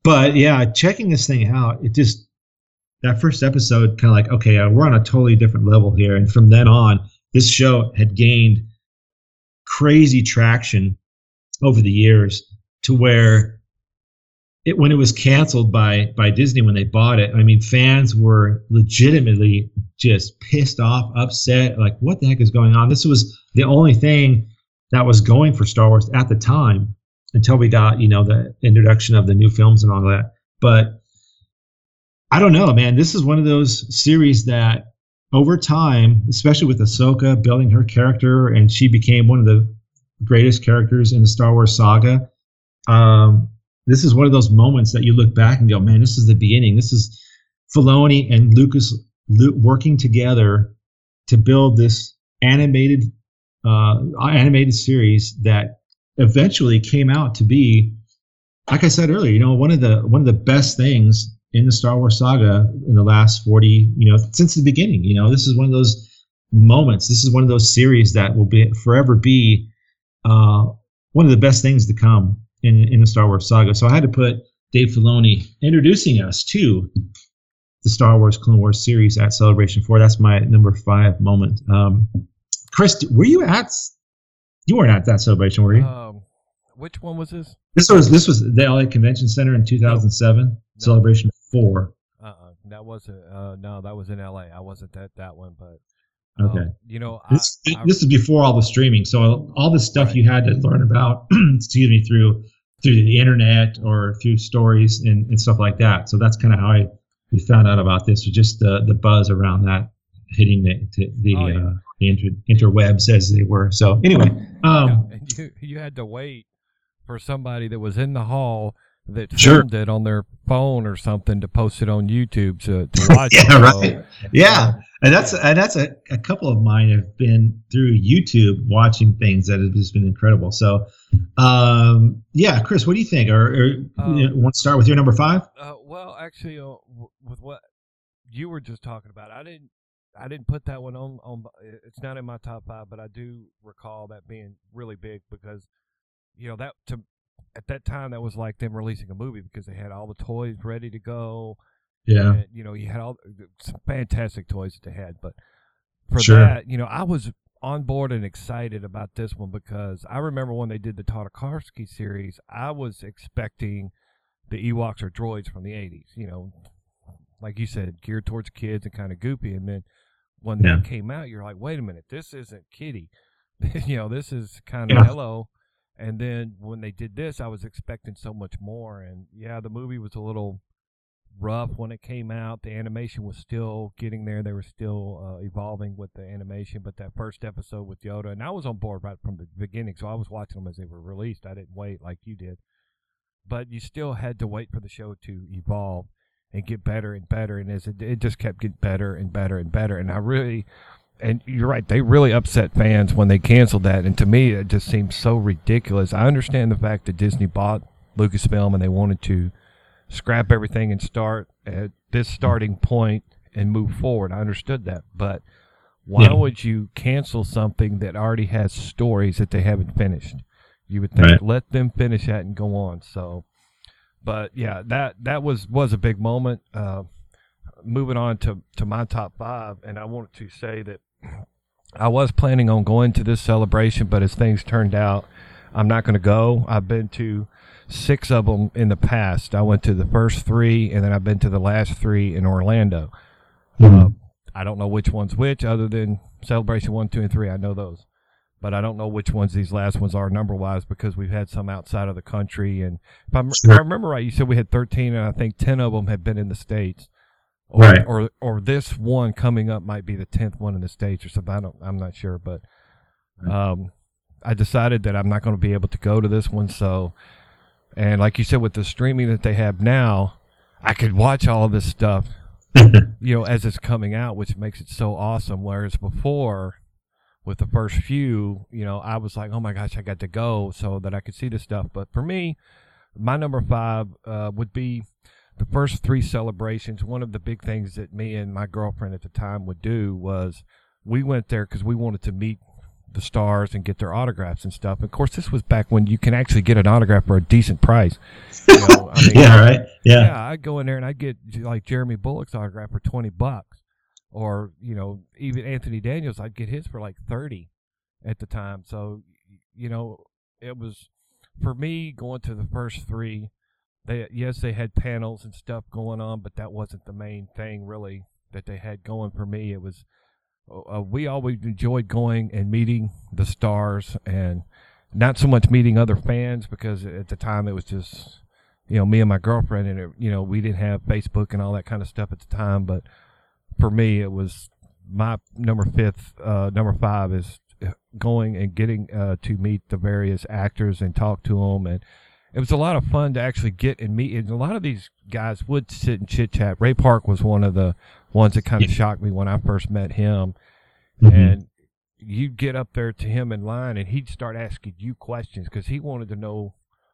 But yeah, checking this thing out, it just that first episode kind of like, okay, uh, we're on a totally different level here. And from then on, this show had gained crazy traction over the years to where it, when it was canceled by by Disney when they bought it, I mean, fans were legitimately just pissed off, upset, like what the heck is going on? This was the only thing that was going for Star Wars at the time until we got you know the introduction of the new films and all that. But I don't know, man. This is one of those series that over time, especially with Ahsoka building her character, and she became one of the greatest characters in the Star Wars saga. Um, this is one of those moments that you look back and go, man, this is the beginning. This is Filoni and Lucas working together to build this animated uh, animated series that eventually came out to be, like I said earlier, you know, one of the one of the best things in the Star Wars saga in the last forty, you know, since the beginning. You know, this is one of those moments. This is one of those series that will be forever be uh, one of the best things to come in in the Star Wars saga. So I had to put Dave Filoni introducing us to the Star Wars Clone Wars series at Celebration Four. That's my number five moment. Um, Chris, were you at? You weren't at that celebration, were you? Um, which one was this? This was this was the LA Convention Center in 2007. No. Celebration Four. Uh, uh that wasn't. Uh, no, that was in LA. I wasn't at that one, but Okay. Um, you know, this, I, this is before all the streaming, so all the stuff right. you had to learn about, excuse me, through through the internet or through stories and, and stuff like that. So that's kind of how I we found out about this, was just the the buzz around that hitting the the, oh, yeah. uh, the inter, interwebs as they were. So anyway, um, yeah. you you had to wait for somebody that was in the hall that sure. filmed it on their phone or something to post it on YouTube to, to watch. yeah, it. right. yeah, and that's and that's a, a couple of mine have been through YouTube watching things that have just been incredible. So, um, yeah, Chris, what do you think? Or, or um, you want to start with your number five? Uh, well, actually, uh, with what you were just talking about, I didn't. I didn't put that one on. On it's not in my top five, but I do recall that being really big because, you know, that to at that time that was like them releasing a movie because they had all the toys ready to go. Yeah. And, you know, you had all some fantastic toys that they had, but for sure. that, you know, I was on board and excited about this one because I remember when they did the Tartakovsky series, I was expecting the Ewoks or droids from the 80s, you know, like you said, geared towards kids and kind of goopy. And then when yeah. that came out, you're like, wait a minute, this isn't kitty. you know, this is kind of yeah. hello. And then when they did this, I was expecting so much more. And yeah, the movie was a little rough when it came out. The animation was still getting there. They were still uh, evolving with the animation. But that first episode with Yoda, and I was on board right from the beginning, so I was watching them as they were released. I didn't wait like you did. But you still had to wait for the show to evolve and get better and better. And as it, it just kept getting better and better and better. And I really and you're right, they really upset fans when they canceled that. And to me, it just seems so ridiculous. I understand the fact that Disney bought Lucasfilm and they wanted to scrap everything and start at this starting point and move forward. I understood that. But why yeah. would you cancel something that already has stories that they haven't finished? You would think right. let them finish that and go on. So, but yeah, that that was was a big moment. Uh, moving on to to my top five, and I wanted to say that I was planning on going to this celebration, but as things turned out, I'm not going to go. I've been to six of them in the past. I went to the first three, and then I've been to the last three in Orlando. Mm-hmm. Uh, I don't know which one's which, other than Celebration one, two, and three. I know those, but I don't know which ones these last ones are number wise because we've had some outside of the country. And if, if i remember right, you said we had 13, and I think 10 of them had been in the states. or, Right. or or this one coming up might be the tenth one in the states or something. I don't. I'm not sure, but um, I decided that I'm not going to be able to go to this one. So, and like you said, with the streaming that they have now, I could watch all of this stuff, you know, as it's coming out, which makes it so awesome. Whereas before, with the first few, you know, I was like, oh my gosh, I got to go so that I could see this stuff. But for me, my number five uh, would be the first three celebrations. One of the big things that me and my girlfriend at the time would do was we went there because we wanted to meet the stars and get their autographs and stuff. Of course, this was back when you can actually get an autograph for a decent price. You know, I mean, yeah, right. Yeah. yeah, I'd go in there and I'd get like Jeremy Bulloch's autograph for twenty bucks, or you know, even Anthony Daniels, I'd get his for like thirty at the time. So, you know, it was for me going to the first three. They yes, they had panels and stuff going on, but that wasn't the main thing really that they had going for me. It was uh, we always enjoyed going and meeting the stars and not so much meeting other fans because at the time it was just you know me and my girlfriend and it, you know we didn't have Facebook and all that kind of stuff at the time but for me it was my number fifth uh, number five is going and getting uh, to meet the various actors and talk to them and it was a lot of fun to actually get and meet and a lot of these guys would sit and chit chat. Ray park was one of the ones that kind of shocked me when i first met him Mhm. and you'd get up there to him in line and he'd start asking you questions because he wanted to know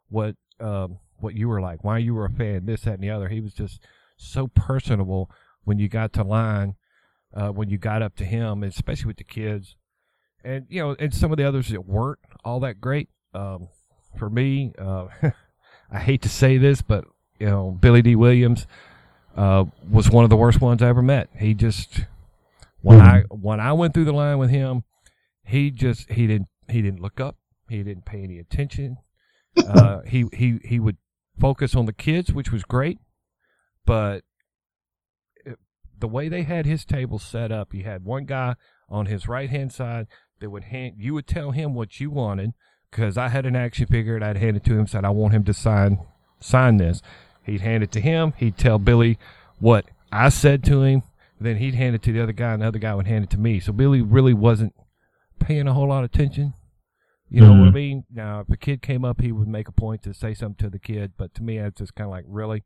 what um, what you were like why you were a fan this that and the other. He was just so personable when you got to line uh, when you got up to him especially with the kids. And you know and some of the others that weren't all that great um, for me uh, i hate to say this but you know billy Dee Williams uh, was one of the worst ones i ever met he just when. I when I went through the line with him, he just he didn't he didn't look up. He didn't pay any attention. uh, he he he would focus on the kids, which was great, but it, the way they had his table set up, you had one guy on his right hand side that would hand you would tell him what you wanted because I had an action figure and I'd hand it to him said I want him to sign sign this. He'd hand it to him. He'd tell Billy what I said to him. Then he'd hand it to the other guy, and the other guy would hand it to me. So Billy really wasn't paying a whole lot of attention. You know what I Mhm. mean? Now, if a kid came up, he would make a point to say something to the kid. But to me, it's just kind of like, really?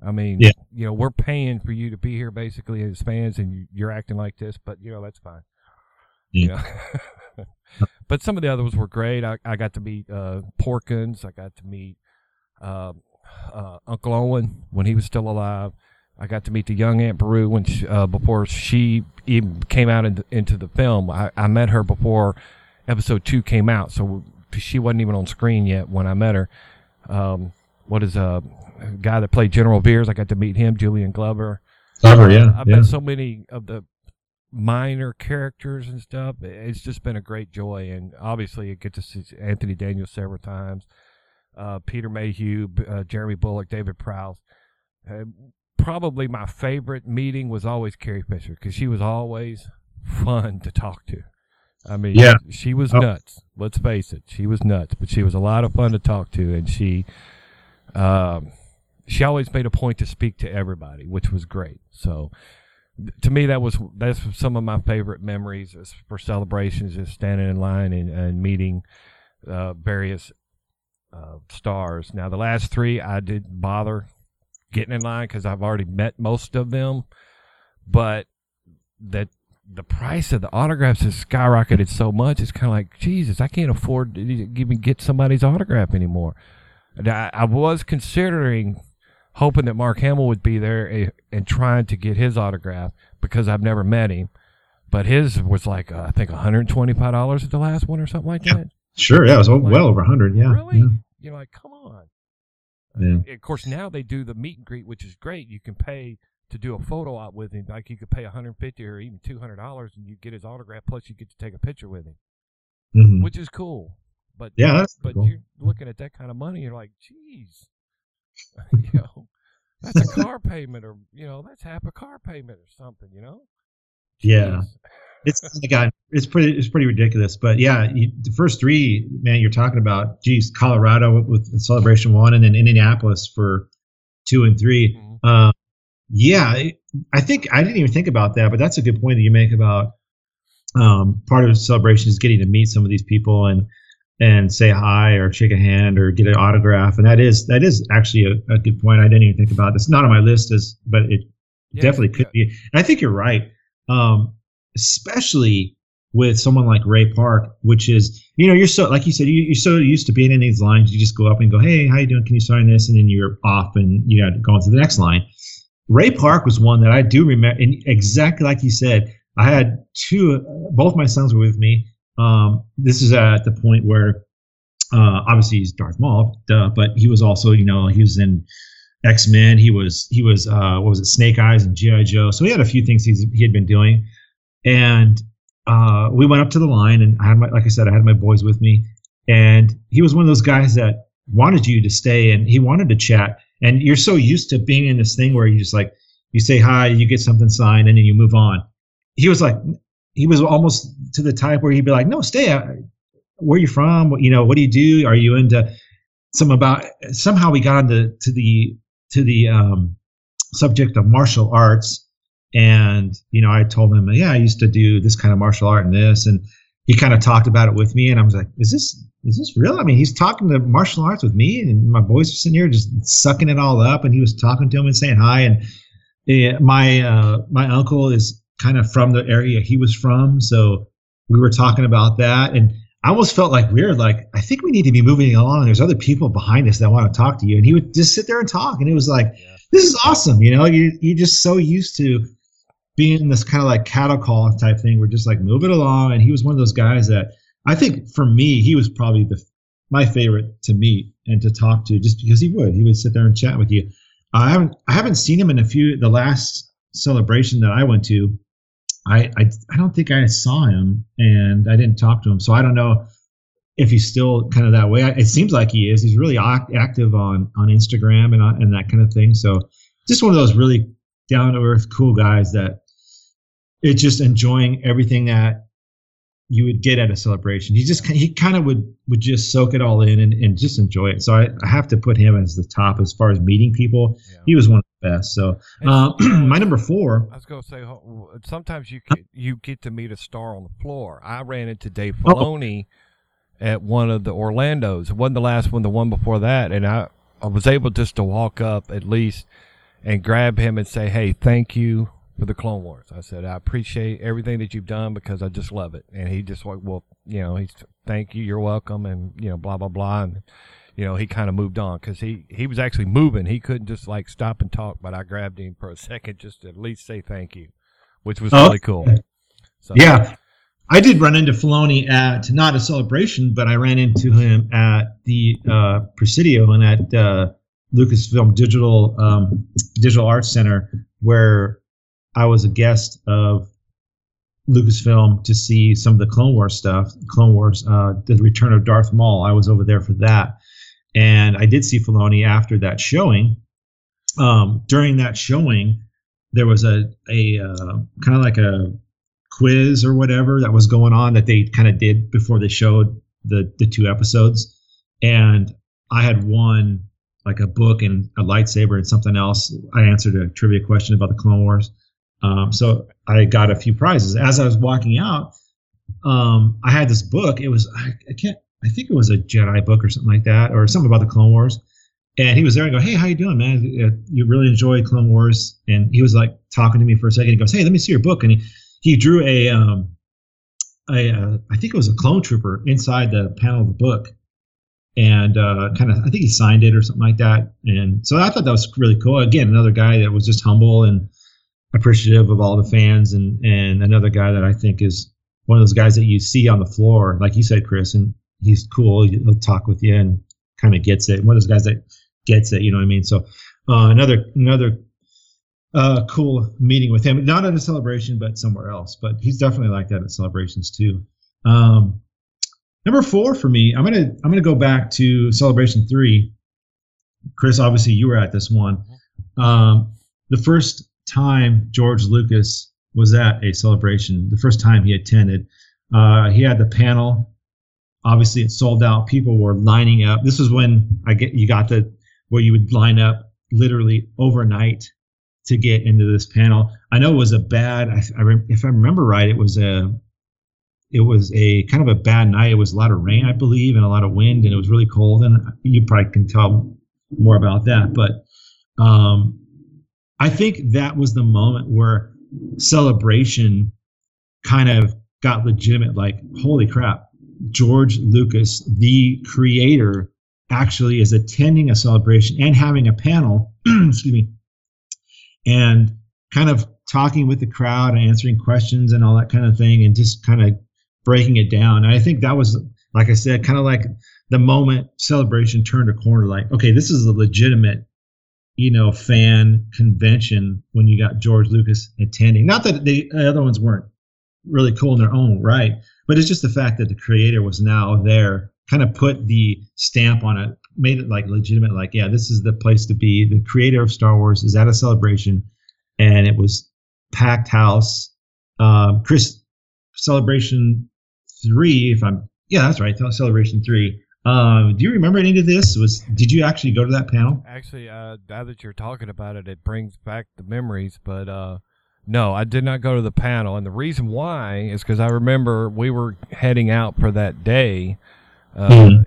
I mean, Yeah. you know, we're paying for you to be here basically as fans, and you- you're acting like this. But you know, that's fine. You know? but some of the others were great. I, I got to meet uh, Porkins. I got to meet uh, uh, Uncle Owen when he was still alive. I got to meet the young Aunt Beru when she, uh, before she even came out into, into the film. I, I met her before episode two came out, so she wasn't even on screen yet when I met her. Um, what is uh, a guy that played General Veers? I got to meet him, Julian Glover. Clever, yeah. I've yeah. met so many of the minor characters and stuff. It's just been a great joy, and obviously, you get to see Anthony Daniels several times, uh, Peter Mayhew, uh, Jeremy Bulloch, David Prowse. Uh, probably my favorite meeting was always Carrie Fisher because she was always fun to talk to. I mean, Yeah. she was Oh. nuts. Let's face it, she was nuts, but she was a lot of fun to talk to, and she, um, she always made a point to speak to everybody, which was great. So, to me, that was that's some of my favorite memories for celebrations, just standing in line and, and meeting uh, various uh, stars. Now, the last three, I didn't bother getting in line because I've already met most of them, but that the price of the autographs has skyrocketed so much. It's kind of like Jesus, I can't afford to even get somebody's autograph anymore. And I, I was considering hoping that Mark Hamill would be there eh, and trying to get his autograph because I've never met him. But his was like uh, I think one hundred twenty five dollars at the last one or something like that. Sure, yeah, it was well over 100, yeah. really? yeah. You're like, come on. Yeah. Of course, now they do the meet and greet, which is great. You can pay to do a photo op with him. Like you could pay 150 or even 200 dollars, and you get his autograph. Plus, you get to take a picture with him, Mhm. which is cool. But Yeah, that's but cool. you're looking at that kind of money, you're like, geez, you know, that's a car payment, or you know, that's half a car payment or something. You know. Yeah. It's got it's pretty it's pretty ridiculous but yeah you, the first three man you're talking about geez colorado with the celebration one and then indianapolis for two and 3 Mhm. um Yeah, I think I didn't even think about that, but that's a good point that you make about um, part of the celebration is getting to meet some of these people and and say hi or shake a hand or get an autograph, and that is that is actually a, a good point. I didn't even think about this. Not on my list, as but it yeah, definitely could yeah. be. And I think you're right, um, especially with someone like Ray Park, which is you know you're so like you said you, are so used to being in these lines, you just go up and go, hey, how you doing? Can you sign this? And then you're off, and you got to go on to the next line. Ray Park was one that I do remember, and exactly like you said, I had two. Both my sons were with me. Um, this is at the point where, uh, obviously he's Darth Maul, duh, but he was also, you know, he was in X Men. He was he was uh, what was it, Snake Eyes and GI Joe. So he had a few things he's, he had been doing, and uh, we went up to the line, and I had my like I said, I had my boys with me, and he was one of those guys that wanted you to stay, and he wanted to chat and you're so used to being in this thing where you just like you say hi, you get something signed, and then you move on. He was like, he was almost to the type where he'd be like, "No, stay. Where are you from? You know, what do you do? Are you into some about?" Somehow we got into to the to the um, subject of martial arts, and you know, I told him, "Yeah, I used to do this kind of martial art and this," and he kind of talked about it with me, and I was like, "Is this is this real? I mean, he's talking to martial arts with me, and my boys are sitting here just sucking it all up, and he was talking to him and saying hi. And uh, my uh, my uncle is kind of from the area he was from, so we were talking about that, and I almost felt like weird. Like I think we need to be moving along. There's other people behind us that want to talk to you, and he would just sit there and talk, and it was like, yeah. this is awesome. You know, you you're just so used to being this kind of like cattle call type thing. We're just like move it along, and he was one of those guys that I think for me, he was probably the my favorite to meet and to talk to, just because he would he would sit there and chat with you. I haven't I haven't seen him in a few the last celebration that I went to. I, I I don't think I saw him and I didn't talk to him, so I don't know if he's still kind of that way. It seems like he is. He's really act, active on on Instagram and uh, and that kind of thing. So just one of those really down to earth, cool guys that it's just enjoying everything that you would get at a celebration. He just he kind of would would just soak it all in and, and just enjoy it. So I, I have to put him as the top as far as meeting people. Yeah. He was one of the best. So uh, my number four. I was going to say sometimes you get, you get to meet a star on the floor. I ran into Dave oh. Filoni oh. at one of the Orlando's. It wasn't the last one, the one before that, and I I was able just to walk up at least and grab him and say, "Hey, thank you." For the Clone Wars. I said, I appreciate everything that you've done because I just love it. And he just like, well, you know, he's thank you, you're welcome, and you know, blah blah blah, and you know, he kind of moved on because he he was actually moving. He couldn't just like stop and talk, but I grabbed him for a second just to at least say thank you, which was oh, really cool. So, yeah. I did run into Filoni at not a celebration, but I ran into him at the uh, Presidio and at uh, Lucasfilm Digital um, Digital Arts Center, where I was a guest of Lucasfilm to see some of the Clone Wars stuff. Clone Wars, uh, the Return of Darth Maul. I was over there for that, and I did see Filoni after that showing. Um, during that showing, there was a a uh, kind of like a quiz or whatever that was going on that they kind of did before they showed the the two episodes, and I had won like a book and a lightsaber and something else. I answered a trivia question about the Clone Wars um, so I got a few prizes. As I was walking out, um, I had this book. It was I, I, can't I think it was a Jedi book or something like that, or something about the Clone Wars. And he was there and go, hey, how you doing, man? Uh, you really enjoy Clone Wars? And he was like talking to me for a second. He goes, hey, let me see your book. And he he drew a um, a uh, I think it was a clone trooper inside the panel of the book and uh, kind of I think he signed it or something like that. And so I thought that was really cool. Again, another guy that was just humble and appreciative of all the fans and and another guy that I think is one of those guys that you see on the floor, like you said, Chris, and he's cool. He'll talk with you and kind of gets it. One of those guys that gets it, you know what I mean? So uh, another another uh, cool meeting with him, not at a celebration, but somewhere else. But he's definitely like that at celebrations too. Um, number four for me, I'm gonna I'm gonna go back to celebration three. Chris, obviously you were at this one. Um, the first time George Lucas was at a celebration, the first time he attended. Uh, he had the panel. Obviously, it sold out. People were lining up. This was when I get you got the where you would line up literally overnight to get into this panel. I know it was a bad. I, I if I remember right, it was a it was a kind of a bad night. It was a lot of rain, I believe, and a lot of wind, and it was really cold. And you probably can tell more about that. But um, I think that was the moment where celebration kind of got legitimate. Like, holy crap, George Lucas, the creator, actually is attending a celebration and having a panel. excuse me, and kind of talking with the crowd and answering questions and all that kind of thing, and just kind of breaking it down. And I think that was, like I said, kind of like the moment celebration turned a corner. Like, okay, this is a legitimate, you know, fan convention when you got George Lucas attending. Not that the other ones weren't really cool in their own right, but it's just the fact that the creator was now there, kind of put the stamp on it, made it like legitimate. Like, yeah, this is the place to be. The creator of Star Wars is at a celebration, and it was packed house. Um, Chris, celebration three, if I'm yeah, that's right, celebration three. Um, do you remember any of this? Was did you actually go to that panel? Actually, uh, now that you're talking about it, it brings back the memories. But uh, no, I did not go to the panel, and the reason why is because I remember we were heading out for that day, uh, mm-hmm.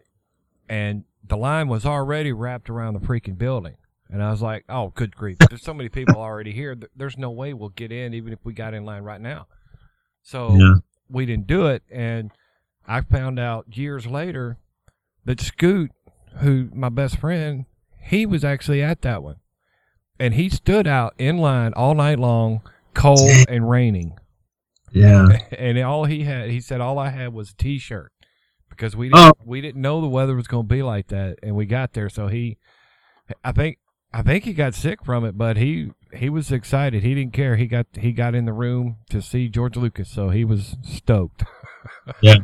and the line was already wrapped around the freaking building. And I was like, "Oh, good grief! There's so many people already here. There's no way we'll get in, even if we got in line right now." So yeah we didn't do it. And I found out years later that Scoot, who my best friend, he was actually at that one. And he stood out in line all night long, cold and raining. Yeah. And all he had, he said, all I had was a t-shirt because we didn't, oh. we didn't know the weather was going to be like that. And we got there. So he, I think, I think he got sick from it, but he he was excited. He didn't care. He got he got in the room to see George Lucas, so he was stoked. yeah,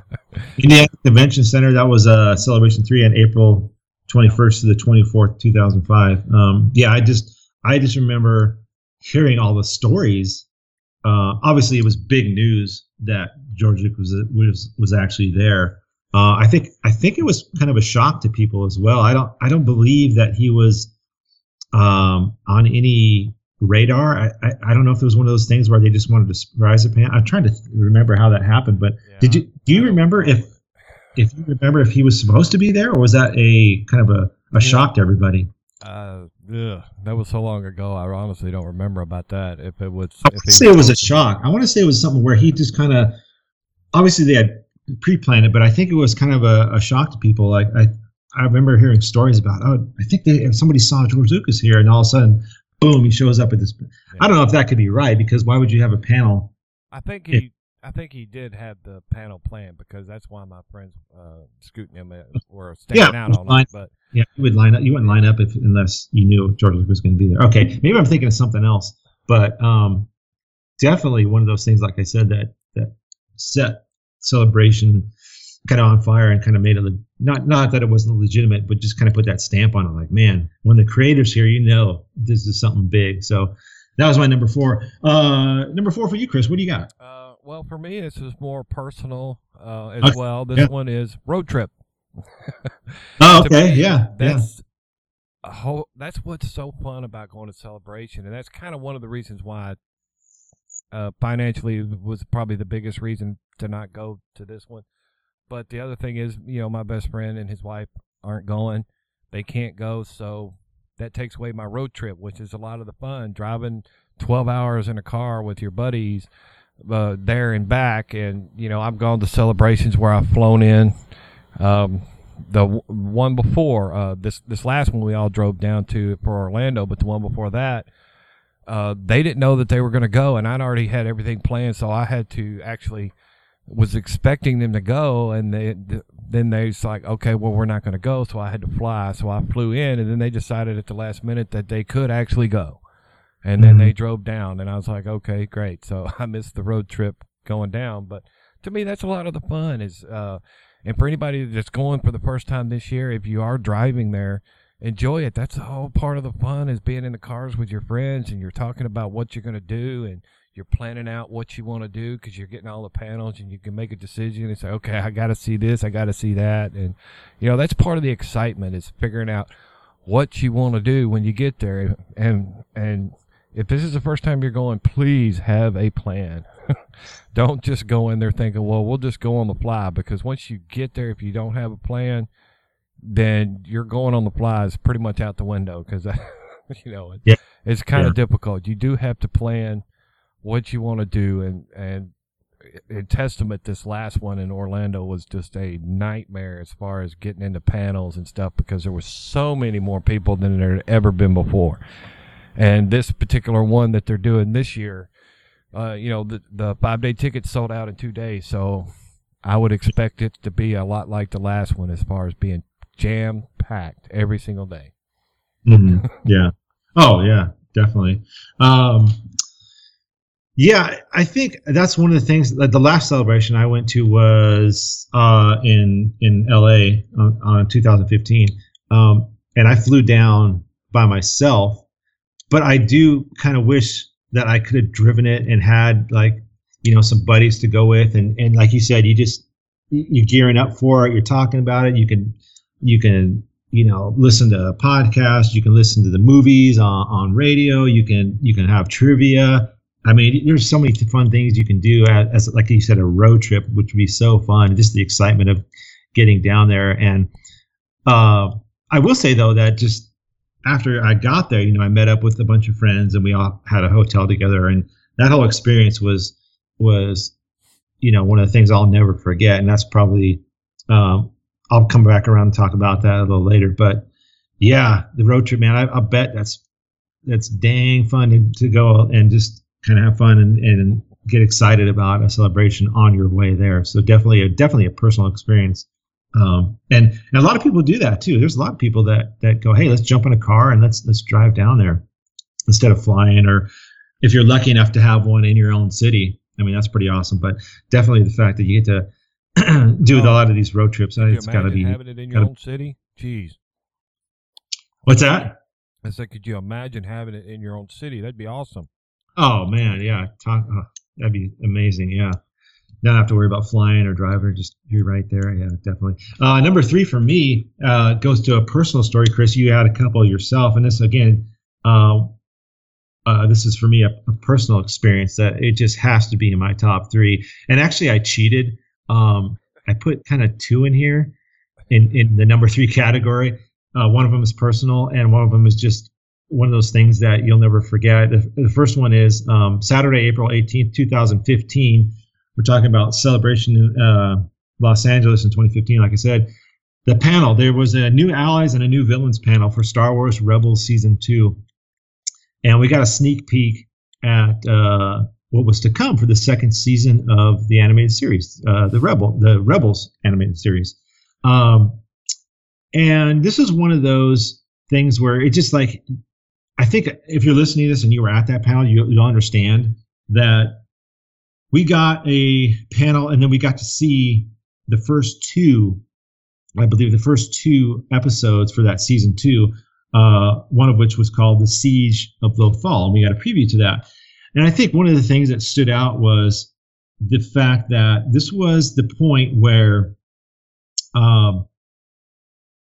Indiana Convention Center. That was uh, Celebration Three on April twenty first to the twenty fourth, two thousand five. Um, yeah, I just I just remember hearing all the stories. Uh, obviously, it was big news that George Lucas was was, was actually there. Uh, I think I think it was kind of a shock to people as well. I don't I don't believe that he was um, on any radar. I, I, I, don't know if it was one of those things where they just wanted to surprise a pan. I'm trying to remember how that happened, but yeah. did you do you remember if if you remember if he was supposed to be there or was that a kind of a, a shock to everybody? Uh, yeah, that was so long ago. I honestly don't remember about that. If it was, I if say it was a shock. I want to say it was something where he just kind of, obviously they had pre-planned it, but I think it was kind of a, a shock to people. Like I, I remember hearing stories about, oh, I think they somebody saw George Lucas here, and all of a sudden, boom, he shows up at this. Yeah. I don't know if that could be right because why would you have a panel? I think he, I think he did have the panel planned because that's why my friends uh, scooting him were standing yeah, out all night. But yeah, you would line up. You wouldn't line up if unless you knew George Lucas was going to be there. Okay, maybe I'm thinking of something else, but um, definitely one of those things. Like I said, that that set celebration kind of on fire and kind of made it not not that it wasn't legitimate, but just kind of put that stamp on it. Like, man, when the creator's here, you know this is something big. So that was my number four. Uh, number four for you, Chris. What do you got? Uh, well, for me, this is more personal uh, as okay. well. This yeah. one is road trip. oh, okay, me, yeah, that's yeah. whole, that's what's so fun about going to celebration, and that's kind of one of the reasons why. Uh, financially was probably the biggest reason to not go to this one but the other thing is, you know, my best friend and his wife aren't going. They can't go, so that takes away my road trip, which is a lot of the fun. Driving 12 hours in a car with your buddies uh, there and back. And, you know, I've gone to celebrations where I've flown in. Um, the w- one before uh, this this last one we all drove down to for Orlando, but the one before that, uh, they didn't know that they were going to go, and I'd already had everything planned, so I had to actually was expecting them to go, and they then they was like, okay, well, we're not going to go, so I had to fly. So I flew in, and then they decided at the last minute that they could actually go, and then mm-hmm. they drove down, and I was like, okay, great. So I missed the road trip going down, but to me, that's a lot of the fun. Is uh, and for anybody that's going for the first time this year, if you are driving there, enjoy it. That's the whole part of the fun is being in the cars with your friends, and you're talking about what you're going to do and you're planning out what you want to do because you're getting all the panels and you can make a decision and say, okay, I got to see this, I got to see that, and you know that's part of the excitement is figuring out what you want to do when you get there, and and if this is the first time you're going, please have a plan. don't just go in there thinking, well, we'll just go on the fly because once you get there, if you don't have a plan, then you're going on the fly is pretty much out the window because you know it, yeah. it's kind Yeah. of difficult. You do have to plan what you want to do, and and in testament, this last one in Orlando was just a nightmare as far as getting into panels and stuff because there was so many more people than there had ever been before. And this particular one that they're doing this year, uh, you know, the, the five day tickets sold out in two days. So I would expect it to be a lot like the last one as far as being jam packed every single day. Mhm. yeah. Oh yeah, definitely. Um, yeah, I think that's one of the things. That the last celebration I went to was uh, in in L.A. on, on 2015, um, and I flew down by myself. But I do kind of wish that I could have driven it and had like you know some buddies to go with, and and like you said, you just you're gearing up for it. You're talking about it. You can you can you know listen to podcasts you can listen to the movies on, on radio you can you can have trivia i mean there's so many fun things you can do as, like you said a road trip which would be so fun. Just the excitement of getting down there. And uh, i will say though that just after i got there you know i met up with a bunch of friends and we all had a hotel together. And that whole experience was was you know one of the things i'll never forget. And that's probably um, I'll come back around and talk about that a little later. But yeah, the road trip, man, I, I bet that's that's dang fun to, to go and just kind of have fun and, and get excited about a celebration on your way there. So definitely a definitely a personal experience. Um, and, and a lot of people do that too. There's a lot of people that that go, hey, let's jump in a car and let's let's drive down there instead of flying. Or if you're lucky enough to have one in your own city, I mean that's pretty awesome. But definitely the fact that you get to do with a lot of these road trips. Could It's got to be. having it in your gotta- own city? Jeez. What's that? I said, could you imagine having it in your own city? That'd be awesome. Oh man, yeah, talk, oh, that'd be amazing. Yeah, don't have to worry about flying or driving. Just you're right there. Yeah, definitely. Uh, number three for me uh, goes to a personal story. Chris, you had a couple yourself, and this again, uh, uh, this is for me a, a personal experience that it just has to be in my top three. And actually, I cheated. Um, I put kind of two in here in in the number three category. Uh, one of them is personal, and one of them is just one of those things that you'll never forget. The, the first one is um, Saturday, April 18th, 2015. We're talking about celebration in uh, Los Angeles in 2015. Like I said, the panel there was a new allies and a new villains panel for Star Wars Rebels season two, and we got a sneak peek at uh, what was to come for the second season of the animated series, uh, the Rebel, the Rebels animated series. Um, and this is one of those things where it just like I think if you're listening to this and you were at that panel, you, you'll understand that we got a panel and then we got to see the first two, I believe the first two episodes for that season two, uh, one of which was called The Siege of Lothal. And we got a preview to that. And I think one of the things that stood out was the fact that this was the point where, um,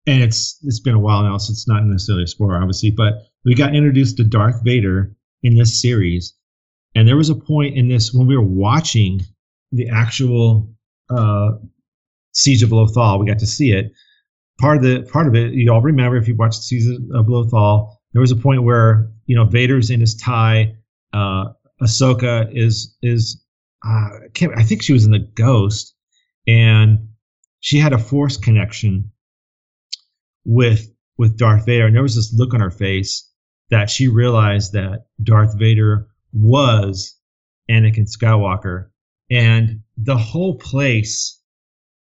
and it's it's been a while now, so it's not necessarily a spoiler, obviously, but we got introduced to Darth Vader in this series, and there was a point in this when we were watching the actual uh, Siege of Lothal, we got to see it. Part of the part of it, you all remember if you watched Siege of Lothal, there was a point where you know Vader's in his tie, uh, Ahsoka is is uh, I think she was in the Ghost, and she had a Force connection with with Darth Vader, and there was this look on her face that she realized that Darth Vader was Anakin Skywalker, and the whole place.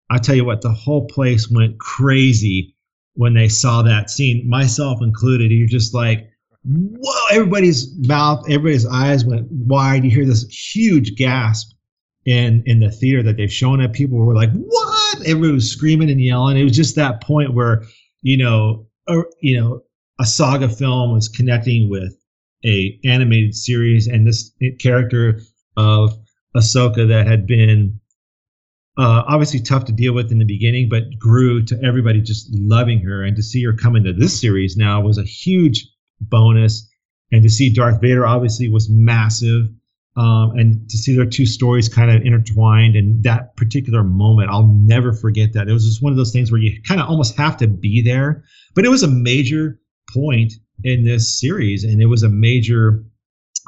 I tell you what, the whole place went crazy when they saw that scene, myself included. You're just like, whoa! Everybody's mouth, everybody's eyes went wide. You hear this huge gasp in in the theater that they've shown it. People were like, "What?" Everybody was screaming and yelling. It was just that point where you know, or, you know, a saga film was connecting with a animated series, and this character of Ahsoka that had been uh, obviously tough to deal with in the beginning, but grew to everybody just loving her, and to see her come into this series now was a huge bonus. and to see Darth Vader obviously was massive. Um, and to see their two stories kind of intertwined and that particular moment, I'll never forget that. It was just one of those things where you kind of almost have to be there. But it was a major point in this series, and it was a major,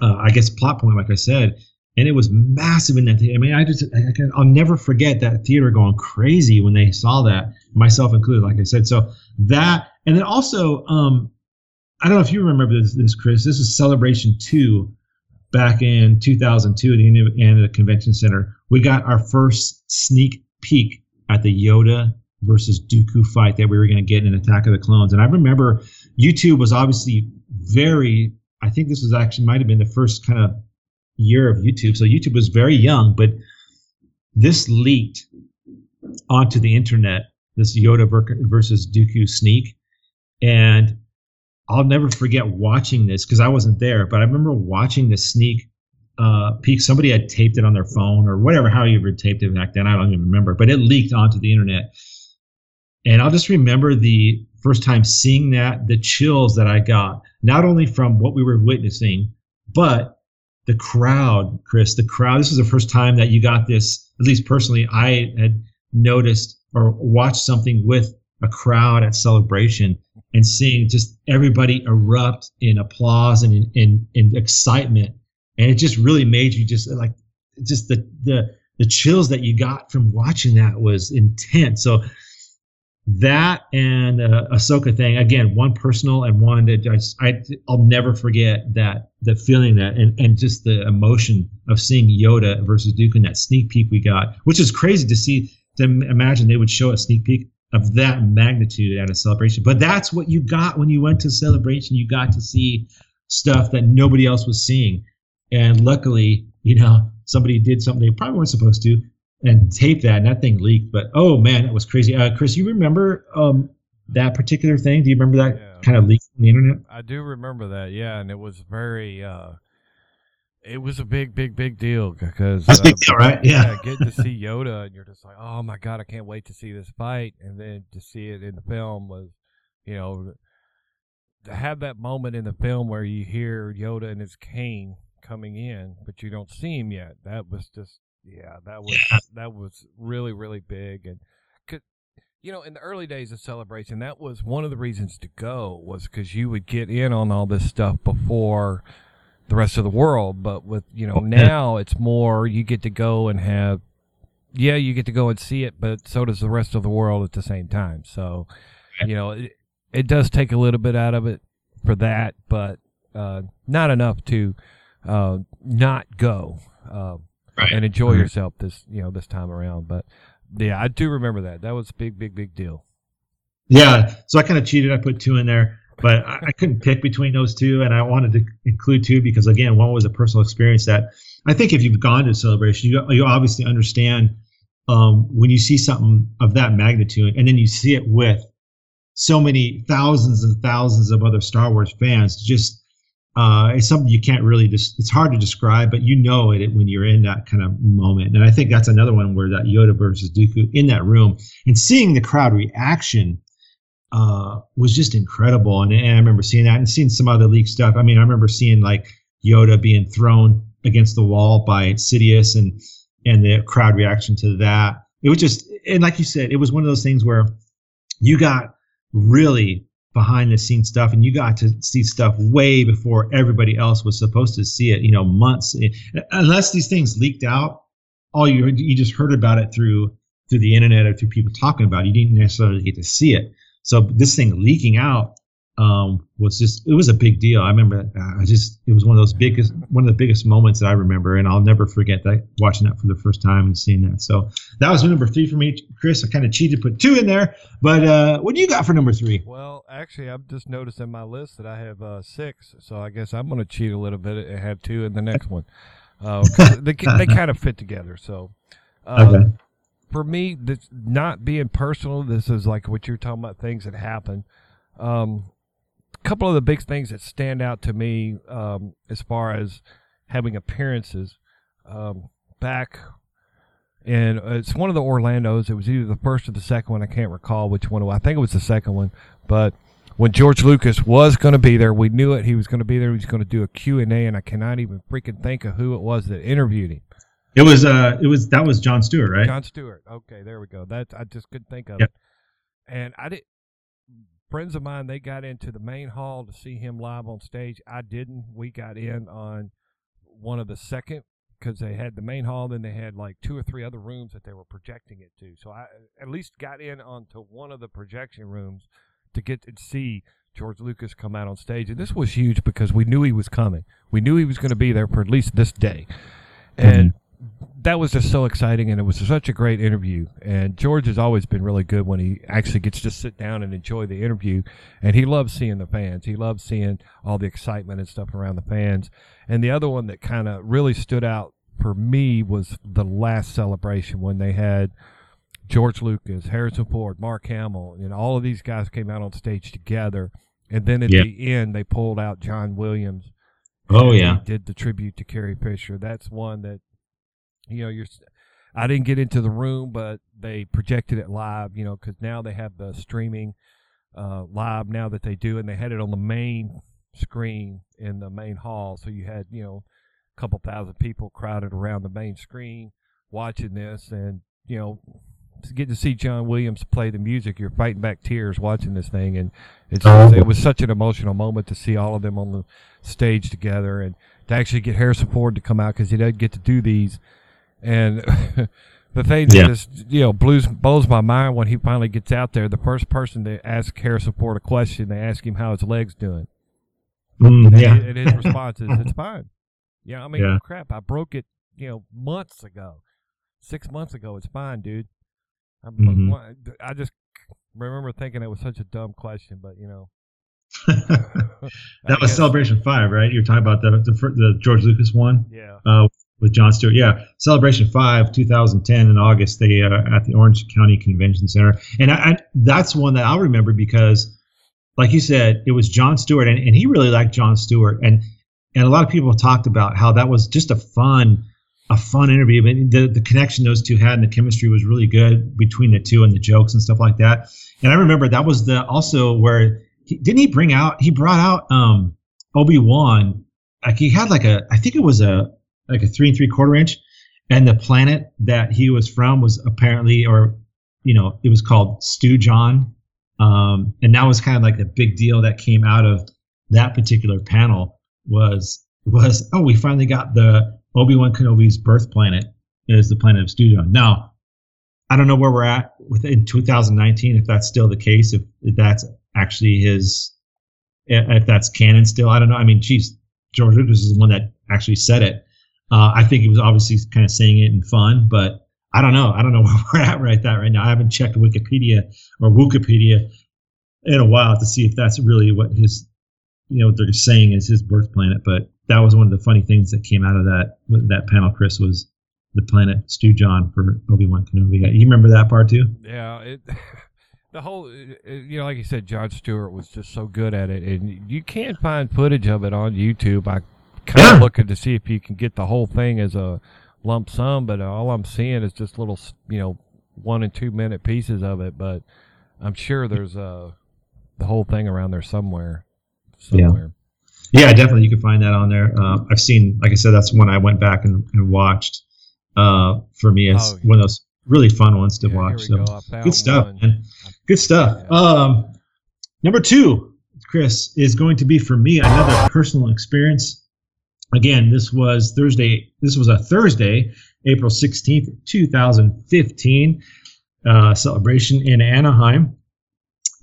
uh, I guess, plot point, like I said. And it was massive in that. I mean, I just, I, I'll never forget that theater going crazy when they saw that, myself included, like I said. So that, and then also, um, I don't know if you remember this, this Chris. This is Celebration 2 back in 2002 at the Indiana Convention Center. We got our first sneak peek at the Yoda versus Dooku fight that we were going to get in Attack of the Clones. And I remember YouTube was obviously very, I think this was actually might have been the first kind of year of YouTube. So YouTube was very young, but this leaked onto the internet, this Yoda versus Dooku sneak. And I'll never forget watching this because I wasn't there, but I remember watching the sneak uh, peek. Somebody had taped it on their phone or whatever, how you ever taped it back then. I don't even remember, but it leaked onto the internet. And I'll just remember the first time seeing that, the chills that I got, not only from what we were witnessing, but the crowd, Chris, the crowd. This was the first time that you got this, at least personally, I had noticed or watched something with a crowd at celebration and seeing just everybody erupt in applause and in, in, excitement. And it just really made you just like, just the, the, the chills that you got from watching that was intense. So that and uh, Ahsoka thing again, one personal and one that I, I I'll never forget that the feeling that and, and just the emotion of seeing Yoda versus Dooku in that sneak peek we got, which is crazy to see. To imagine they would show a sneak peek of that magnitude at a celebration, but that's what you got when you went to celebration. You got to see stuff that nobody else was seeing, and luckily, you know, somebody did something they probably weren't supposed to and tape that, and that thing leaked. But oh man, that was crazy. Uh, Chris, you remember um, that particular thing? Do you remember that yeah. kind of leak on the internet? I do remember that. Yeah, and it was very. Uh, it was a big, big, big deal because that's uh, big deal, right? Yeah. yeah, getting to see Yoda, and you're just like, oh my god, I can't wait to see this fight, and then to see it in the film was, you know, to have that moment in the film where you hear Yoda and his cane coming in, but you don't see him yet. That was just yeah, that was yeah. that was really really big, and could, you know, in the early days of celebration, that was one of the reasons to go was because you would get in on all this stuff before the rest of the world. But with you know now, it's more you get to go and have, yeah, you get to go and see it, but so does the rest of the world at the same time. So, you know, it, it does take a little bit out of it for that, but uh, not enough to uh, not go. Uh, right. and enjoy mm-hmm. yourself this you know this time around. But yeah, I do remember that. That was a big, big, big deal. Yeah, so I kind of cheated. I put two in there, but I, I couldn't pick between those two, and I wanted to include two because again, one was a personal experience that I think if you've gone to a celebration, you you obviously understand um, when you see something of that magnitude, and then you see it with so many thousands and thousands of other Star Wars fans, just uh, it's something you can't really just it's hard to describe but you know it when you're in that kind of moment. And i think that's another one where that yoda versus dooku in that room and seeing the crowd reaction uh, was just incredible. And, and i remember seeing that and seeing some other leak stuff. I mean i remember seeing like yoda being thrown against the wall by sidious and and the crowd reaction to that. It was just and like you said it was one of those things where you got really behind the scenes stuff and you got to see stuff way before everybody else was supposed to see it you know months unless these things leaked out all you you just heard about it through through the internet or through people talking about it. You didn't necessarily get to see it so this thing leaking out um, was just it was a big deal. I remember uh, I just it was one of those biggest one of the biggest moments that I remember, and I'll never forget that watching that for the first time and seeing that. So that was number three for me, Chris. I kind of cheated, put two in there, but uh, what do you got for number three? Well, actually, I've just noticed in my list that I have uh, six, so I guess I'm going to cheat a little bit and have two in the next one. Uh, they they kind of fit together. So. Uh, okay. For me, this not being personal, this is like what you're talking about, things that happen. Um, couple of the big things that stand out to me um, as far as having appearances um, back and it's one of the Orlando's. It was either the first or the second one. I can't recall which one. I think it was the second one. But when George Lucas was going to be there. We knew it. He was going to be there. He was going to do a Q and A, and I cannot even freaking think of who it was that interviewed him. It was uh, it was that was Jon Stewart, right? Jon Stewart. Okay, there we go. That I just couldn't think of Yep. it. And I did. Friends of mine, they got into the main hall to see him live on stage. I didn't. We got in on one of the second because they had the main hall, then they had like two or three other rooms that they were projecting it to. So I at least got in onto one of the projection rooms to get to see George Lucas come out on stage. And this was huge because we knew he was coming. We knew he was going to be there for at least this day. And that was just so exciting and it was such a great interview. And George has always been really good when he actually gets to sit down and enjoy the interview. And he loves seeing the fans. He loves seeing all the excitement and stuff around the fans. And the other one that kind of really stood out for me was the last celebration when they had George Lucas, Harrison Ford, Mark Hamill, and all of these guys came out on stage together. And then at Yeah. the end, they pulled out John Williams. Oh, yeah. did the tribute to Carrie Fisher. That's one that you know you're. I didn't get into the room, but they projected it live. You know, because now they have the streaming uh, live now that they do, and they had it on the main screen in the main hall. So you had you know a couple thousand people crowded around the main screen watching this, and you know to get to see John Williams play the music, you're fighting back tears watching this thing, and it's Oh. it was such an emotional moment to see all of them on the stage together, and to actually get Harrison Ford to come out because he doesn't get to do these, and the thing that just you know blows blows my mind when he finally gets out there. The first person to ask Harrison Ford a question, they ask him how his legs doing. Mm, And, yeah. and his response is, "It's fine." Yeah, I mean, Yeah. crap, I broke it, you know, months ago, six months ago. It's fine, dude. I'm, Mhm. I just remember thinking it was such a dumb question, but you know, that was Celebration Five, right? You're talking about the the, the George Lucas one. Yeah. Uh, with Jon Stewart, yeah, Celebration Five, 2010 in August, they uh, at the Orange County Convention Center, and I, I, that's one that I'll remember because, like you said, it was Jon Stewart, and, and he really liked Jon Stewart, and and a lot of people talked about how that was just a fun, a fun interview. I the the connection those two had and the chemistry was really good between the two and the jokes and stuff like that. And I remember that was the also where he, didn't he bring out he brought out um Obi Wan like he had like a I think it was a like a three and three quarter inch, and the planet that he was from was apparently or you know it was called Stewjon, um, and that was kind of like the big deal that came out of that particular panel was was oh we finally got the Obi Wan Kenobi's birth planet is the planet of Stewjon. Now. I don't know where we're at within 2019 if that's still the case if, if that's actually his if that's canon still I don't know. I mean geez George Lucas is the one that actually said it uh, I think he was obviously kind of saying it in fun, but I don't know. I don't know where we're at right that right now. I haven't checked Wookieepedia or Wikipedia in a while to see if that's really what his, you know, what they're saying is his birth planet. But that was one of the funny things that came out of that that panel. Chris was the planet Stewjon for Obi Wan Kenobi. You remember that part too? Yeah, it. The whole, you know, like you said, Jon Stewart was just so good at it, and you can't find footage of it on YouTube. I kind of looking to see if you can get the whole thing as a lump sum, but all I'm seeing is just little, you know, one and two minute pieces of it. But I'm sure there's uh the whole thing around there somewhere. Yeah. Somewhere. Yeah, definitely. You can find that on there. Uh, I've seen, like I said, that's one I went back and, and watched. Uh, for me, it's Oh, one of those really fun ones to Yeah, watch. So go. Good stuff, one. man. Good stuff. Yeah. Um, number two, Chris, is going to be for me another personal experience. Again, this was Thursday. This was a Thursday, April 16th, 2015, uh, celebration in Anaheim.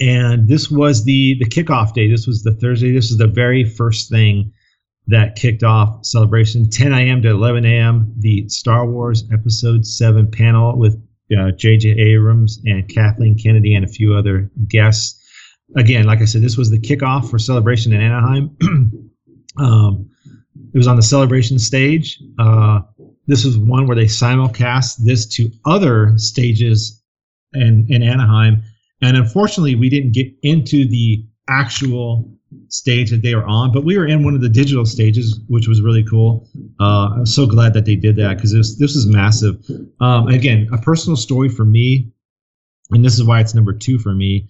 And this was the the kickoff day. This was the Thursday. This is the very first thing that kicked off celebration 10 a.m. to 11 a.m. The Star Wars Episode 7 panel with uh, J.J. Abrams and Kathleen Kennedy and a few other guests. Again, like I said, this was the kickoff for celebration in Anaheim. um, it was on the celebration stage. Uh, this was one where they simulcast this to other stages in, in Anaheim. And unfortunately, we didn't get into the actual stage that they were on, but we were in one of the digital stages, which was really cool. Uh, I'm so glad that they did that because this this is massive. Um, again, a personal story for me, and this is why it's number two for me.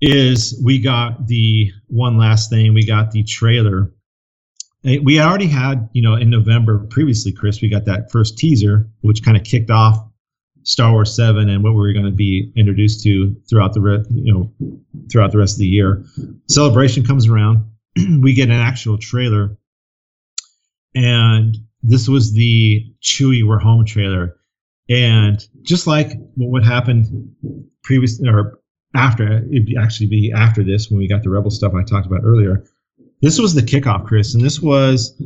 is we got the one last thing. We got the trailer. We already had, you know, in November previously, Chris, we got that first teaser, which kind of kicked off Star Wars Seven and what we were going to be introduced to throughout the, re- you know, throughout the rest of the year. Celebration comes around, we get an actual trailer, and this was the Chewie We're Home trailer, and just like what happened previous or after it'd actually be after this when we got the rebel stuff I talked about earlier. This was the kickoff, Chris, and this was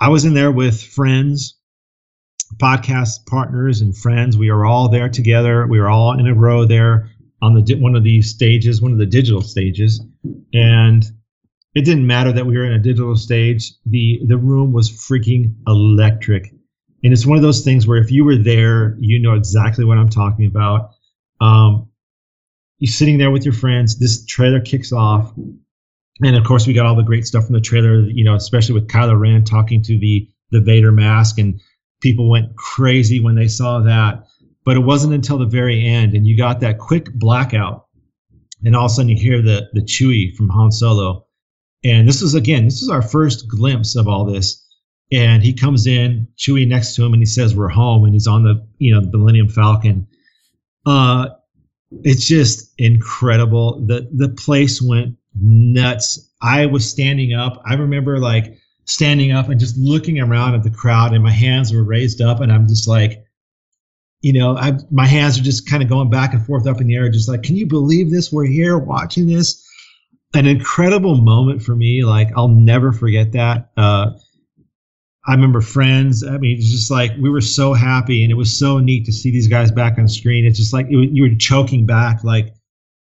I was in there with friends, podcast partners, and friends. We were all there together. We were all in a row there on the one of these stages, one of the digital stages, and it didn't matter that we were in a digital stage. the The room was freaking electric, and it's one of those things where if you were there, you know exactly what I'm talking about. Um, you're sitting there with your friends. This trailer kicks off, and of course, we got all the great stuff from the trailer. You know, especially with Kylo Ren talking to the the Vader mask, and people went crazy when they saw that. But it wasn't until the very end, and you got that quick blackout, and all of a sudden you hear the the Chewie from Han Solo, and this is again, this is our first glimpse of all this. And he comes in, Chewie next to him, and he says, "We're home," and he's on the you know the Millennium Falcon. Uh, it's just incredible. The the place went nuts. I was standing up. I remember like standing up and just looking around at the crowd and my hands were raised up and I'm just like you know, I my hands are just kind of going back and forth up in the air just like can you believe this? We're here watching this. An incredible moment for me. Like I'll never forget that. Uh I remember friends. I mean, it's just like we were so happy, and it was so neat to see these guys back on screen. It's just like it, you were choking back like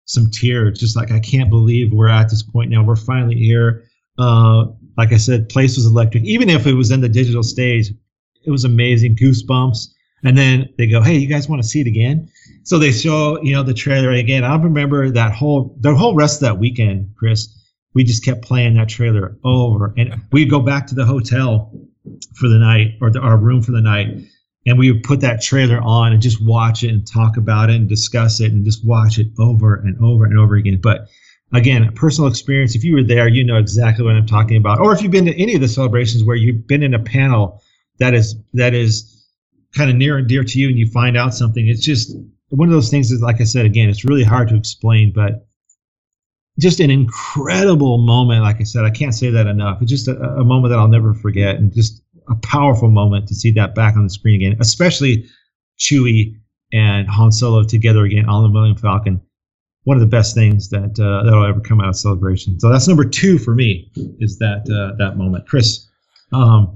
some tears. Just like I can't believe we're at this point now. We're finally here. Uh, like I said, place was electric. Even if it was in the digital stage, it was amazing. Goosebumps. And then they go, "Hey, you guys want to see it again?" So they show you know the trailer again. I remember that whole the whole rest of that weekend, Chris. We just kept playing that trailer over, and we'd go back to the hotel for the night or the, our room for the night and we would put that trailer on and just watch it and talk about it and discuss it and just watch it over and over and over again but again personal experience if you were there you know exactly what i'm talking about or if you've been to any of the celebrations where you've been in a panel that is that is kind of near and dear to you and you find out something it's just one of those things is like i said again it's really hard to explain but just an incredible moment. Like I said, I can't say that enough. It's just a, a moment that I'll never forget, and just a powerful moment to see that back on the screen again, especially Chewie and Han Solo together again on the Millennium Falcon. One of the best things that uh, that'll ever come out of Celebration. So that's number two for me is that uh, that moment. Chris, um,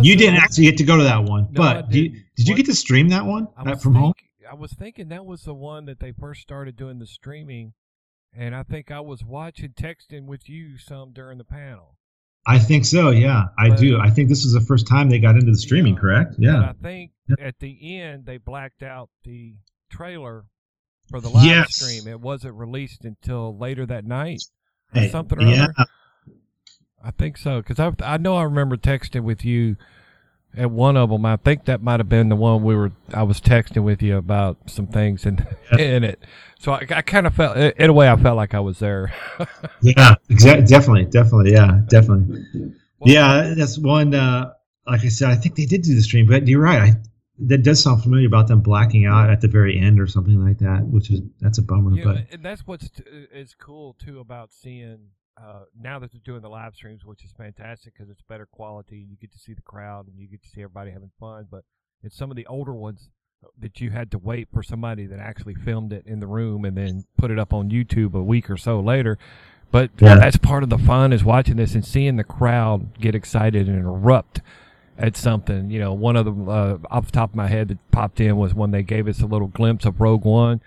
you didn't actually get to go to that one, No, but didn't. did you What- get to stream that one was from home? I was thinking that was the one that they first started doing the streaming, and I think I was watching, texting with you some during the panel. I think so. Yeah, I But- do. I think this was the first time they got into the streaming. Yeah. Correct? Yeah. I think Yeah. at the end they blacked out the trailer for the live Yes. stream. It wasn't released until later that night or something or yeah. other. I think so because I I know I remember texting with you at one of them. I think that might have been the one we were. I was texting with you about some things in in it. So I, I kind of felt in a way I felt like I was there. Yeah, exactly. Definitely, definitely. Yeah, definitely. yeah, that's one. Uh, like I said, I think they did do the stream, but you're right. I, that does sound familiar about them blacking out at the very end or something like that, which is that's a bummer. Yeah, but and that's what's t- is cool too about seeing uh, now that they're doing the live streams, which is fantastic because it's better quality. and You get to see the crowd and you get to see everybody having fun. But it's some of the older ones that you had to wait for somebody that actually filmed it in the room and then put it up on YouTube a week or so later. But Yeah. that's part of the fun is watching this and seeing the crowd get excited and erupt at something. You know, one of them uh, off the top of my head that popped in was when they gave us a little glimpse of Rogue One,